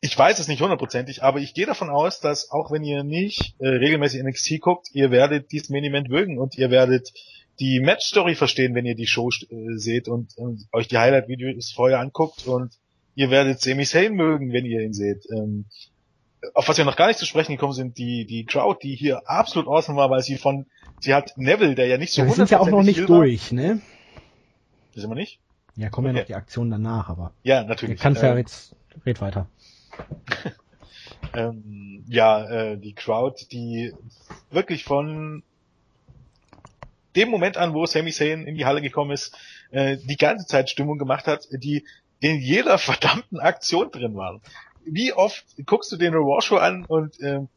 ich weiß es nicht hundertprozentig, aber ich gehe davon aus, dass auch wenn ihr nicht äh, regelmäßig NXT guckt, ihr werdet dieses Main Event mögen und ihr werdet die Match Story verstehen, wenn ihr die Show äh, seht und, und, euch die Highlight Videos vorher anguckt und ihr werdet Sami Zayn mögen, wenn ihr ihn seht. Ähm, auf was wir noch gar nicht zu sprechen gekommen sind, die, die Crowd, die hier absolut awesome war, weil sie von, sie hat Neville, der ja nicht so ja, Wir sind ja auch noch nicht durch, ne? Das sind wir nicht? Ja, kommen okay. ja noch die Aktionen danach, aber. Ja, natürlich. Kannst ähm, ja jetzt, red weiter. ähm, ja, äh, die Crowd, die wirklich von dem Moment an, wo Sami Zayn in die Halle gekommen ist, äh, die ganze Zeit Stimmung gemacht hat, die in jeder verdammten Aktion drin waren wie oft guckst du den Raw Show an und ähm,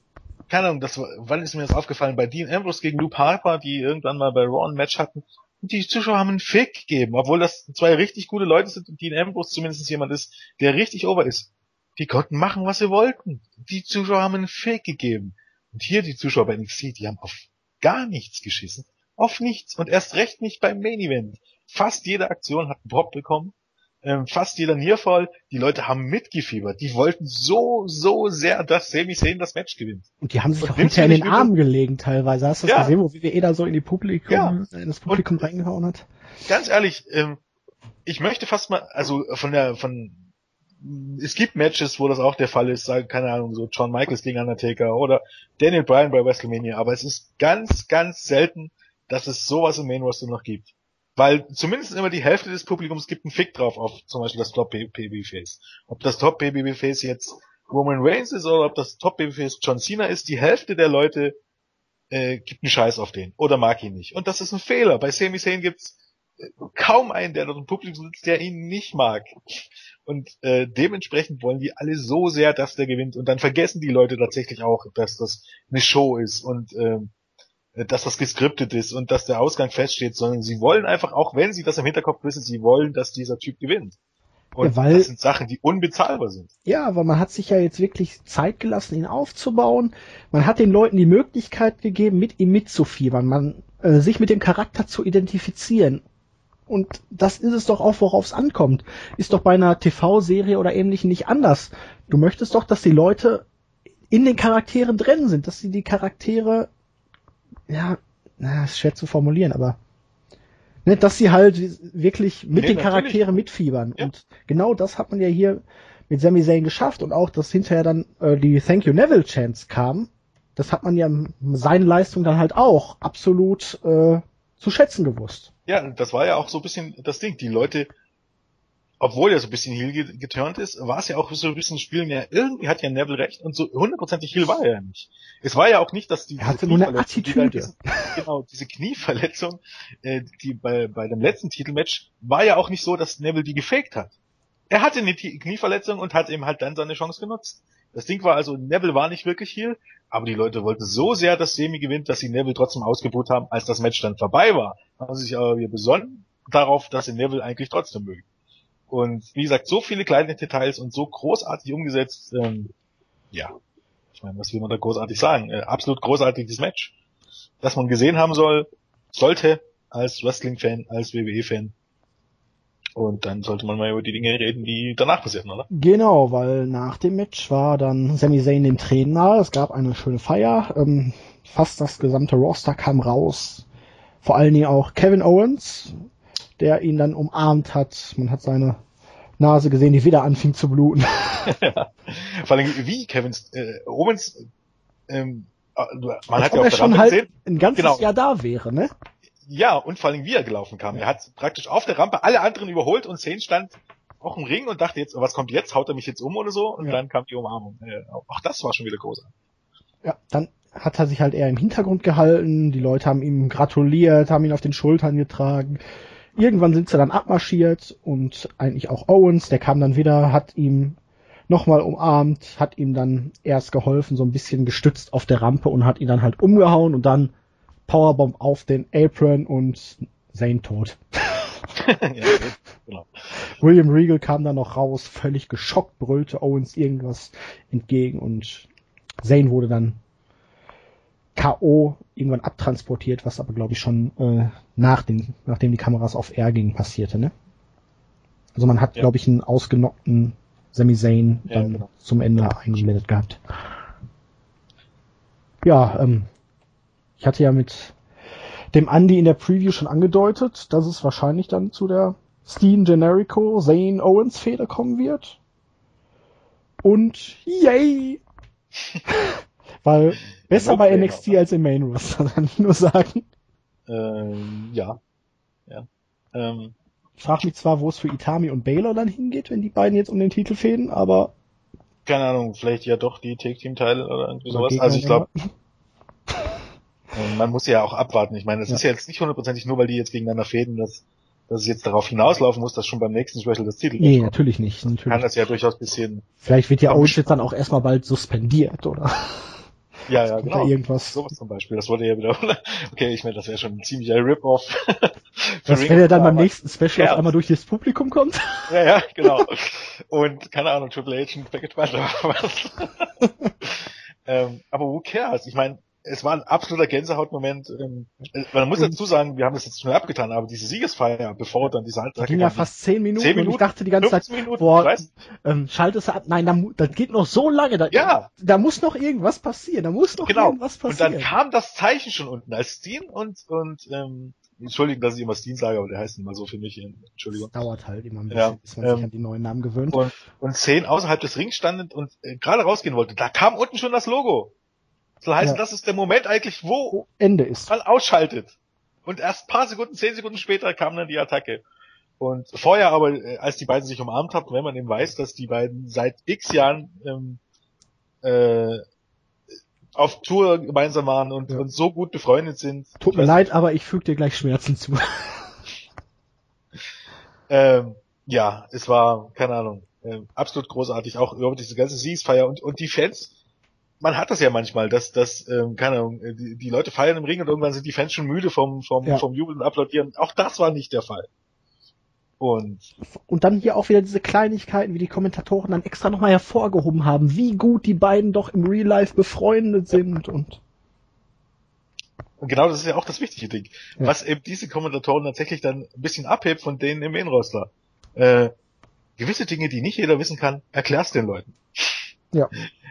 keine Ahnung, das, wann ist mir das aufgefallen? Bei Dean Ambrose gegen Luke Harper, die irgendwann mal bei Raw ein Match hatten. Und die Zuschauer haben einen Fick gegeben, obwohl das zwei richtig gute Leute sind und Dean Ambrose zumindest jemand ist, der richtig over ist. Die konnten machen, was sie wollten. Die Zuschauer haben einen Fick gegeben. Und hier die Zuschauer bei NXT, die haben auf gar nichts geschissen. Auf nichts. Und erst recht nicht beim Main Event. Fast jede Aktion hat einen Pop bekommen ähm, fast jeder Nierfall. Die Leute haben mitgefiebert. Die wollten so, so sehr, dass Sami Zayn das Match gewinnt. Und die haben sich und auch hinterher in den Arm gelegen teilweise. Hast du das ja. gesehen, wo WWE da so in die Publikum, ja. in das Publikum und reingehauen hat? Ganz ehrlich, ähm, ich möchte fast mal, also von der, von, es gibt Matches, wo das auch der Fall ist, keine Ahnung, so John Michaels gegen Undertaker oder Daniel Bryan bei WrestleMania, aber es ist ganz, ganz selten, dass es sowas im Main Roster noch gibt. Weil zumindest immer die Hälfte des Publikums gibt einen Fick drauf auf zum Beispiel das Top Babyface. Ob das Top Babyface jetzt Roman Reigns ist oder ob das Top Babyface John Cena ist, die Hälfte der Leute äh, gibt einen Scheiß auf den oder mag ihn nicht. Und das ist ein Fehler. Bei Sami Zayn gibt's äh, kaum einen, der dort im Publikum sitzt, der ihn nicht mag. Und äh, dementsprechend wollen die alle so sehr, dass der gewinnt. Und dann vergessen die Leute tatsächlich auch, dass das eine Show ist und äh, dass das geskriptet ist und dass der Ausgang feststeht, sondern sie wollen einfach, auch wenn sie das im Hinterkopf wissen, sie wollen, dass dieser Typ gewinnt. Und ja, weil, das sind Sachen, die unbezahlbar sind. Ja, aber man hat sich ja jetzt wirklich Zeit gelassen, ihn aufzubauen. Man hat den Leuten die Möglichkeit gegeben, mit ihm mitzufiebern, man äh, sich mit dem Charakter zu identifizieren. Und das ist es doch auch, worauf es ankommt. Ist doch bei einer TV-Serie oder ähnlichem nicht anders. Du möchtest doch, dass die Leute in den Charakteren drin sind, dass sie die Charaktere ja, na, ist schwer zu formulieren, aber ne, dass sie halt wirklich mit nee, den Charakteren mitfiebern. Ja. Und genau das hat man ja hier mit Sami Zayn geschafft und auch, dass hinterher dann äh, die Thank You Neville Chance kam, das hat man ja seine Leistung dann halt auch absolut äh, zu schätzen gewusst. Ja, das war ja auch so ein bisschen das Ding. Die Leute obwohl er so ein bisschen Heal geturnt ist, war es ja auch so ein bisschen Spielen, ja, irgendwie hat ja Neville recht und so hundertprozentig Heal war er ja nicht. Es war ja auch nicht, dass die er hatte nur eine Attitüde. Die genau, diese Knieverletzung, äh, die bei, bei dem letzten Titelmatch, war ja auch nicht so, dass Neville die gefaked hat. Er hatte eine Knieverletzung und hat eben halt dann seine Chance genutzt. Das Ding war also, Neville war nicht wirklich Heal, aber die Leute wollten so sehr, dass Semi gewinnt, dass sie Neville trotzdem ausgebucht haben, als das Match dann vorbei war. Haben sie sich aber wieder besonnen darauf, dass sie Neville eigentlich trotzdem mögen. Und wie gesagt, so viele kleine Details und so großartig umgesetzt. Ähm, ja, ich meine, was will man da großartig sagen? Äh, absolut großartiges Match, das man gesehen haben soll, sollte als Wrestling-Fan, als WWE-Fan. Und dann sollte man mal über die Dinge reden, die danach passieren, oder? Genau, weil nach dem Match war dann Sami Zayn den Tränen nahe. Es gab eine schöne Feier. Ähm, fast das gesamte Roster kam raus. Vor allen Dingen auch Kevin Owens, der ihn dann umarmt hat. Man hat seine Nase gesehen, die wieder anfing zu bluten. ja. Vor allem, wie Kevin äh, Owens, ähm, äh, man hat ja auch schon halt gesehen, ein ganzes genau. Jahr da wäre, ne? Ja, und vor allem wie er gelaufen kam. Er hat praktisch auf der Rampe alle anderen überholt und Zehn stand auch im Ring und dachte jetzt, was kommt jetzt? Haut er mich jetzt um oder so? Und ja. dann kam die Umarmung. Auch das war schon wieder großartig. Ja, dann hat er sich halt eher im Hintergrund gehalten. Die Leute haben ihm gratuliert, haben ihn auf den Schultern getragen irgendwann sind sie dann abmarschiert und eigentlich auch Owens, der kam dann wieder, hat ihm nochmal umarmt, hat ihm dann erst geholfen, so ein bisschen gestützt auf der Rampe und hat ihn dann halt umgehauen und dann Powerbomb auf den Apron und Zane tot. ja, genau. William Regal kam dann noch raus, völlig geschockt, brüllte Owens irgendwas entgegen und Zane wurde dann K.O. irgendwann abtransportiert, was aber glaube ich schon äh, nach den, nachdem die Kameras auf R gingen, passierte, ne? Also man hat, ja. glaube ich, einen ausgenockten Sami Zayn ja, dann genau. zum Ende eingeblendet gehabt. Ja, ähm, ich hatte ja mit dem Andy in der Preview schon angedeutet, dass es wahrscheinlich dann zu der Steen Generico Zane Owens Feder kommen wird. Und yay! Weil besser bei NXT als im Main Roster, kann ich nur sagen. Ähm, ja. ja. Ähm, ich frage mich zwar, wo es für Itami und Baylor dann hingeht, wenn die beiden jetzt um den Titel fäden, aber keine Ahnung, vielleicht ja doch die Take Team Teile oder irgendwie sowas. Also ich glaube, ähm, man muss ja auch abwarten. Ich meine, das ja. ist ja jetzt nicht hundertprozentig nur, weil die jetzt gegeneinander fäden, dass, dass es jetzt darauf hinauslaufen muss, dass schon beim nächsten Special das Titel Nee, natürlich nicht. Natürlich. Kann das ja durchaus bisschen. Vielleicht wird ja Owens jetzt dann auch erstmal bald suspendiert, oder? Ja, ja, genau. irgendwas. Sowas zum Beispiel. Das wurde ja wieder, okay, ich meine, das wäre schon ein ziemlicher Rip-Off. Was, wenn er dann beim nächsten Special ja. auf einmal durch das Publikum kommt? Ja, ja, genau. Und, keine Ahnung, Triple H und Packet Butler oder was. ähm, aber who cares? Ich meine, es war ein absoluter Gänsehautmoment. Ähm, man muss dazu sagen, wir haben das jetzt schnell abgetan, aber diese Siegesfeier, bevor dann diese Halbzeit ging ja fast zehn Minuten, zehn Minuten und ich dachte die ganze Zeit, Minuten, boah, ähm, schaltest du ab, nein, da, das geht noch so lange, da, ja. da muss noch irgendwas passieren, da muss noch genau. irgendwas passieren. Und dann kam das Zeichen schon unten, als Steen und, und ähm, Entschuldigung, dass ich immer Steen sage, aber der heißt immer so für mich. Entschuldigung. Das dauert halt immer ein bisschen, ja, bis man ähm, sich an die neuen Namen gewöhnt. Und, und zehn außerhalb des Rings standen und äh, gerade rausgehen wollte. Da kam unten schon das Logo. So heißt, ja. das ist der Moment eigentlich, wo Ende ist. man ausschaltet. und erst paar Sekunden, zehn Sekunden später kam dann die Attacke. Und vorher aber, äh, als die beiden sich umarmt haben, wenn man eben weiß, dass die beiden seit x Jahren ähm, äh, auf Tour gemeinsam waren und, Ja. und so gut befreundet sind. Tut mir leid, aber ich füge dir gleich Schmerzen zu. Ähm, ja, es war, keine Ahnung, ähm, absolut großartig, auch überhaupt diese ganze Siegesfeier und, und die Fans, man hat das ja manchmal, dass, dass ähm, keine Ahnung, äh, die, die Leute feiern im Ring und irgendwann sind die Fans schon müde vom, vom, Ja. vom Jubeln und Applaudieren. Auch das war nicht der Fall. Und Und dann hier auch wieder diese Kleinigkeiten, wie die Kommentatoren dann extra nochmal hervorgehoben haben, wie gut die beiden doch im Real Life befreundet sind und Und genau das ist ja auch das wichtige Ding. Ja. Was eben diese Kommentatoren tatsächlich dann ein bisschen abhebt von denen im Main-Roster. Äh, gewisse Dinge, die nicht jeder wissen kann, erklärst den Leuten. Ja.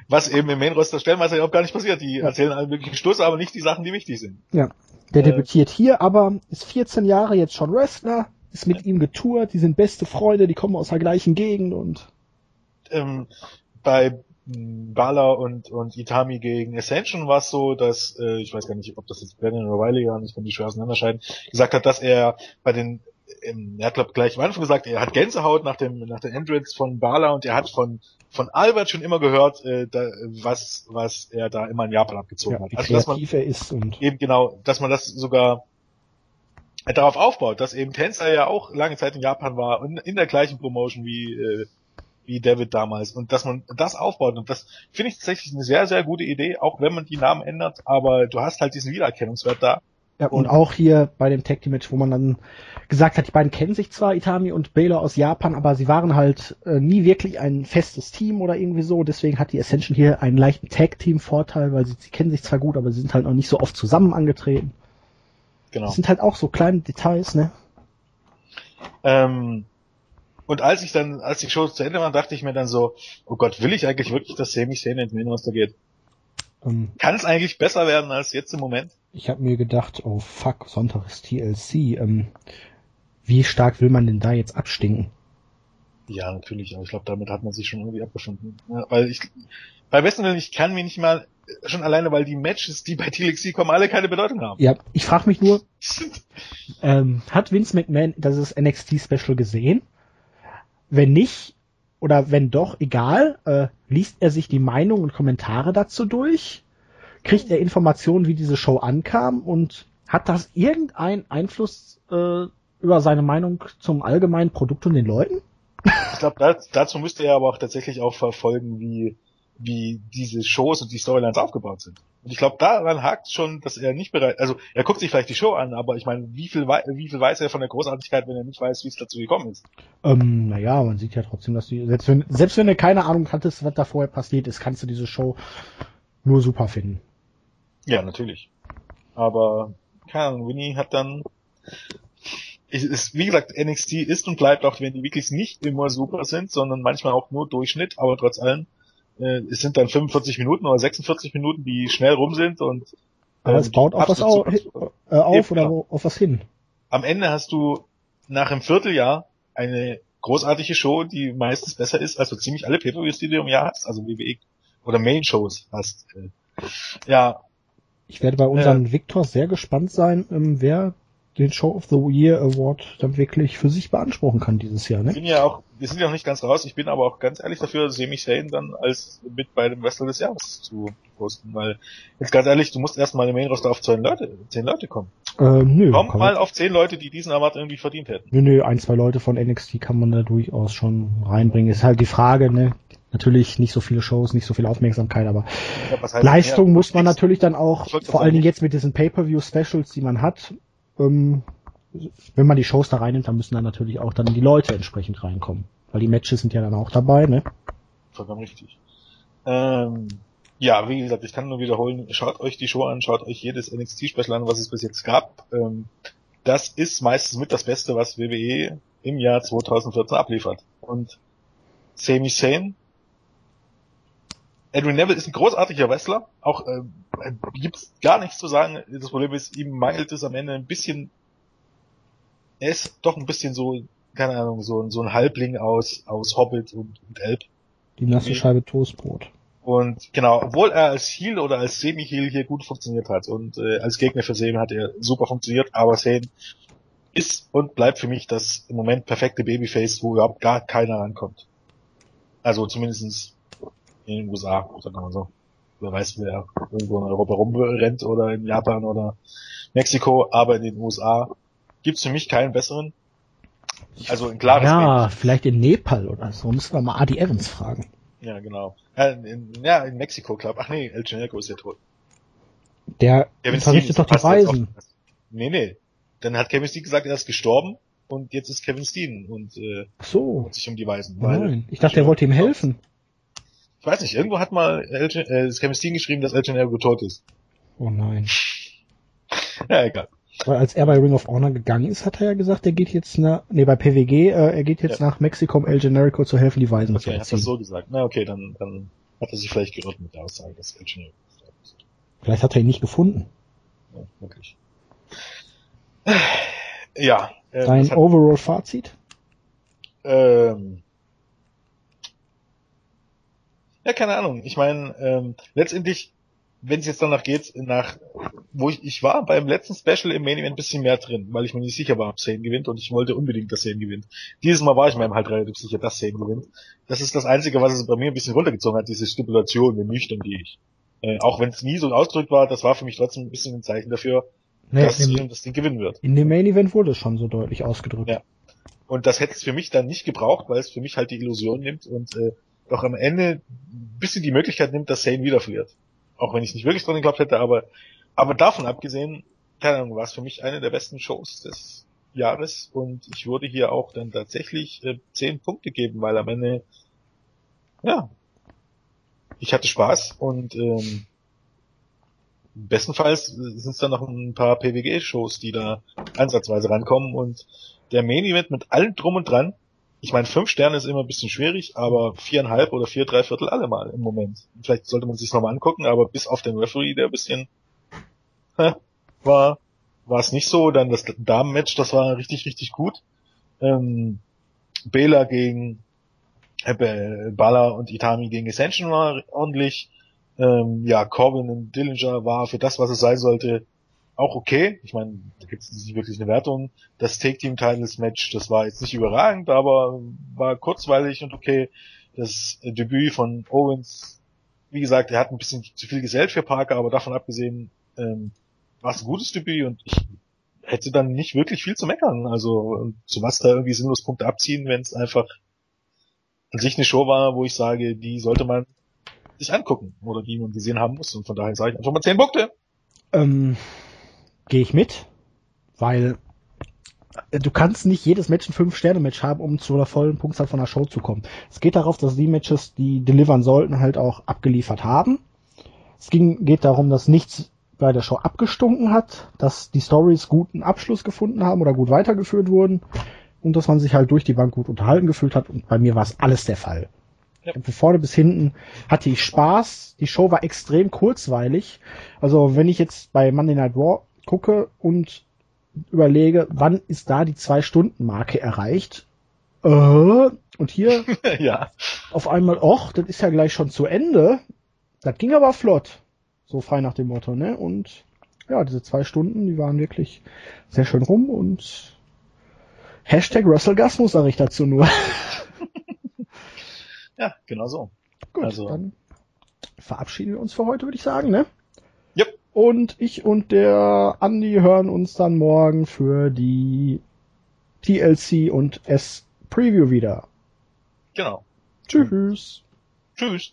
Was eben im Main-Roster stellenweise überhaupt gar nicht passiert. Die Ja. erzählen allen möglichen Stuss, aber nicht die Sachen, die wichtig sind. Ja. Der Äh. debütiert hier, aber ist 14 Jahre jetzt schon Wrestler, ist mit ihm getourt, die sind beste Freunde, die kommen aus der gleichen Gegend und Ähm, bei Bala und, und Itami gegen Ascension war es so, dass, äh, ich weiß gar nicht, ob das jetzt Brennan oder Wiley war, ich kann die schwer auseinanderscheiden, gesagt hat, dass er bei den, ähm, er hat glaub gleich am Anfang gesagt, er hat Gänsehaut nach dem, nach den Entrance von Bala und er hat von, von Albert schon immer gehört, äh, da, was, was er da immer in Japan abgezogen ja, hat. Also, dass man er ist und eben genau, dass man das sogar darauf aufbaut, dass eben Tänzer ja auch lange Zeit in Japan war und in der gleichen Promotion wie äh, wie David damals und dass man das aufbaut und das finde ich tatsächlich eine sehr sehr gute Idee, auch wenn man die Namen ändert, aber du hast halt diesen Wiedererkennungswert da. Ja, und Und- auch hier bei dem Tag Team Match, wo man dann gesagt hat, die beiden kennen sich zwar, Itami und Baylor aus Japan, aber sie waren halt äh, nie wirklich ein festes Team oder irgendwie so. Deswegen hat die Ascension hier einen leichten Tag Team Vorteil, weil sie, sie kennen sich zwar gut, aber sie sind halt noch nicht so oft zusammen angetreten. Genau. Das sind halt auch so kleine Details, ne? Ähm, und als ich dann, als die Show zu Ende war, dachte ich mir dann so, oh Gott, will ich eigentlich wirklich, dass Sami Zayn ins Main Roster geht? Ähm, Kann es eigentlich besser werden als jetzt im Moment? ich habe mir gedacht, oh fuck, Sonntag ist TLC. Ähm, wie stark will man denn da jetzt abstinken? Ja, natürlich, aber ich glaube, damit hat man sich schon irgendwie abgefunden. Ja, weil ich, bei besten Willen, ich kann mir nicht mal, schon alleine, weil die Matches, die bei TLC kommen, alle keine Bedeutung haben. Ja, ich frage mich nur, ähm, hat Vince McMahon das NXT Special gesehen? Wenn nicht, oder wenn doch, egal, äh, liest er sich die Meinung und Kommentare dazu durch? Kriegt er Informationen, wie diese Show ankam? Und hat das irgendeinen Einfluss äh, über seine Meinung zum allgemeinen Produkt und den Leuten? Ich glaube, da, dazu müsste er aber auch tatsächlich auch verfolgen, wie, wie diese Shows und die Storylines aufgebaut sind. Und ich glaube, daran hakt schon, dass er nicht bereit, also er guckt sich vielleicht die Show an, aber ich meine, wie viel, wie viel weiß er von der Großartigkeit, wenn er nicht weiß, wie es dazu gekommen ist? Ähm, naja, man sieht ja trotzdem, dass du, selbst wenn, selbst wenn du keine Ahnung hattest, was da vorher passiert ist, kannst du diese Show nur super finden. Ja, natürlich. Aber, keine Ahnung, Winnie hat dann, es ist, wie gesagt, NXT ist und bleibt, auch wenn die Weeklies nicht immer super sind, sondern manchmal auch nur Durchschnitt, aber trotz allem, äh, es sind dann 45 Minuten oder 46 Minuten, die schnell rum sind und Aber ähm, es baut auf was absolut au super. äh, auf oder auf was hin. Am Ende hast du nach einem Vierteljahr eine großartige Show, die meistens besser ist als so ziemlich alle Pay-Per-Views, die du im Jahr hast, also WWE oder Main-Shows hast. Äh, Ja, Ich werde bei unserem Victor sehr gespannt sein, ähm, wer den Show of the Year Award dann wirklich für sich beanspruchen kann dieses Jahr, Ich ne? bin ja auch, wir sind ja noch nicht ganz raus, ich bin aber auch ganz ehrlich dafür, Sami Zayn dann als mit bei dem Wrestler des Jahres zu posten, weil jetzt ganz ehrlich, du musst erstmal im Main Roster auf zehn Leute, zehn Leute kommen. Ähm, nö, Komm mal auf zehn Leute, die diesen Award irgendwie verdient hätten. nö, nö, ein, zwei Leute von NXT kann man da durchaus schon reinbringen. Ist halt die Frage, ne? Natürlich nicht so viele Shows, nicht so viel Aufmerksamkeit, aber Ja, Leistung muss man natürlich dann auch, Ich vor allen Dingen jetzt mit diesen Pay-Per-View-Specials, die man hat, ähm, wenn man die Shows da reinnimmt, dann müssen dann natürlich auch dann die Leute entsprechend reinkommen. Weil die Matches sind ja dann auch dabei, ne? Vollkommen richtig. Ähm, ja, wie gesagt, ich kann nur wiederholen, schaut euch die Show an, schaut euch jedes NXT-Special an, was es bis jetzt gab. Ähm, das ist meistens mit das Beste, was WWE im Jahr 2014 abliefert. Und Sami Zayn, Edwin Neville ist ein großartiger Wrestler, auch ähm, gibt's gar nichts zu sagen. Das Problem ist, ihm mangelt es am Ende ein bisschen, er ist doch ein bisschen so, keine Ahnung, so, so ein Halbling aus, aus Hobbit und, und Elb. Die nasse. Scheibe Toastbrot. Und genau, obwohl er als Heal oder als Semi-Heal hier gut funktioniert hat und äh, als Gegner für Zane hat er super funktioniert, aber Zane ist und bleibt für mich das im Moment perfekte Babyface, wo überhaupt gar keiner rankommt. Also zumindestens in den USA, sagen wir mal so. Wer weiß, wer irgendwo in Europa rumrennt oder in Japan oder Mexiko, aber in den USA gibt's für mich keinen besseren. Also ein klares Ja, Baby. vielleicht in Nepal oder so. Müssen wir mal Adi Evans fragen. Ja, genau. Ja, in, ja, in Mexiko, glaub. Ach nee, El Generico ist ja tot. Der Kevin verrichtet doch die Weisen. Nee, nee. Dann hat Kevin Steen gesagt, er ist gestorben und jetzt ist Kevin Steen und äh, so. sich um die Weisen. Nein, ich dachte, er wollte ihm helfen. Ich weiß nicht, irgendwo hat mal El, äh, Steen geschrieben, dass El Generico tot ist. Oh nein. ja, egal. Weil als er bei Ring of Honor gegangen ist, hat er ja gesagt, er geht jetzt nach, nee, bei PWG, äh, er geht jetzt ja. nach Mexiko, um El Generico zu helfen, die Weisen okay, zu erziehen. Okay, hat das so gesagt. Na okay, dann, dann hat er sich vielleicht gerührt mit der Aussage, dass El Generico ist. Vielleicht hat er ihn nicht gefunden. Ja, wirklich. Ja. Ähm, Dein Overall-Fazit? Ähm, ja, keine Ahnung. Ich meine, ähm, letztendlich wenn es jetzt danach geht, nach, wo ich, ich war beim letzten Special im Main Event ein bisschen mehr drin, weil ich mir nicht sicher war, ob Sane gewinnt und ich wollte unbedingt, dass Sane gewinnt. Dieses Mal war ich mir halt relativ sicher, dass Sane gewinnt. Das ist das Einzige, was es bei mir ein bisschen runtergezogen hat, diese Stipulation, wie nüchtern die ich. Äh, auch wenn es nie so ausgedrückt war, das war für mich trotzdem ein bisschen ein Zeichen dafür, nee, dass dem, das Ding gewinnen wird. In dem Main Event wurde es schon so deutlich ausgedrückt. Ja. Und das hätte es für mich dann nicht gebraucht, weil es für mich halt die Illusion nimmt und äh, doch am Ende ein bisschen die Möglichkeit nimmt, dass Sane wieder verliert. Auch wenn ich nicht wirklich dran geglaubt hätte, aber, aber davon abgesehen, keine Ahnung, war es für mich eine der besten Shows des Jahres und ich würde hier auch dann tatsächlich äh, zehn Punkte geben, weil am Ende, ja, ich hatte Spaß und ähm, bestenfalls sind es dann noch ein paar PWG-Shows, die da ansatzweise rankommen und der Main Event mit allem drum und dran, ich meine, fünf Sterne ist immer ein bisschen schwierig, aber viereinhalb oder vier, drei Viertel alle mal im Moment. Vielleicht sollte man sich nochmal angucken, aber bis auf den Referee, der ein bisschen hä, war, war es nicht so. Dann das Damenmatch, das war richtig, richtig gut. Ähm, Bela gegen äh, Bala und Itami gegen Ascension war ordentlich. Ähm, ja, Corbin und Dillinger war für das, was es sein sollte, auch okay. Ich meine, da gibt es nicht wirklich eine Wertung. Das Take Team Titles Match, das war jetzt nicht überragend, aber war kurzweilig und okay. Das Debüt von Owens, wie gesagt, er hat ein bisschen zu viel gesellt für Parker, aber davon abgesehen ähm, war es ein gutes Debüt und ich hätte dann nicht wirklich viel zu meckern. Also zu was da irgendwie sinnlos Punkte abziehen, wenn es einfach an sich eine Show war, wo ich sage, die sollte man sich angucken oder die man gesehen haben muss. Und von daher sage ich einfach mal zehn Punkte. Ähm, gehe ich mit, weil äh, du kannst nicht jedes Match ein 5-Sterne-Match haben, um zu einer vollen Punktzahl von einer Show zu kommen. Es geht darauf, dass die Matches, die delivern sollten, halt auch abgeliefert haben. Es ging, geht darum, dass nichts bei der Show abgestunken hat, dass die Stories guten Abschluss gefunden haben oder gut weitergeführt wurden und dass man sich halt durch die Bank gut unterhalten gefühlt hat und bei mir war es alles der Fall. Ja. Von vorne bis hinten hatte ich Spaß. Die Show war extrem kurzweilig. Also wenn ich jetzt bei Monday Night Raw gucke und überlege, wann ist da die Zwei-Stunden-Marke erreicht? Äh, und hier ja. auf einmal, och, das ist ja gleich schon zu Ende. Das ging aber flott. So frei nach dem Motto, ne? Und ja, diese zwei Stunden, die waren wirklich sehr schön rum und Hashtag WrestleGasmus sage ich dazu nur. ja, genau so. Gut, also. dann verabschieden wir uns für heute, würde ich sagen, ne? Und ich und der Andi hören uns dann morgen für die TLC und S Preview wieder. Genau. Tschüss. Tschüss.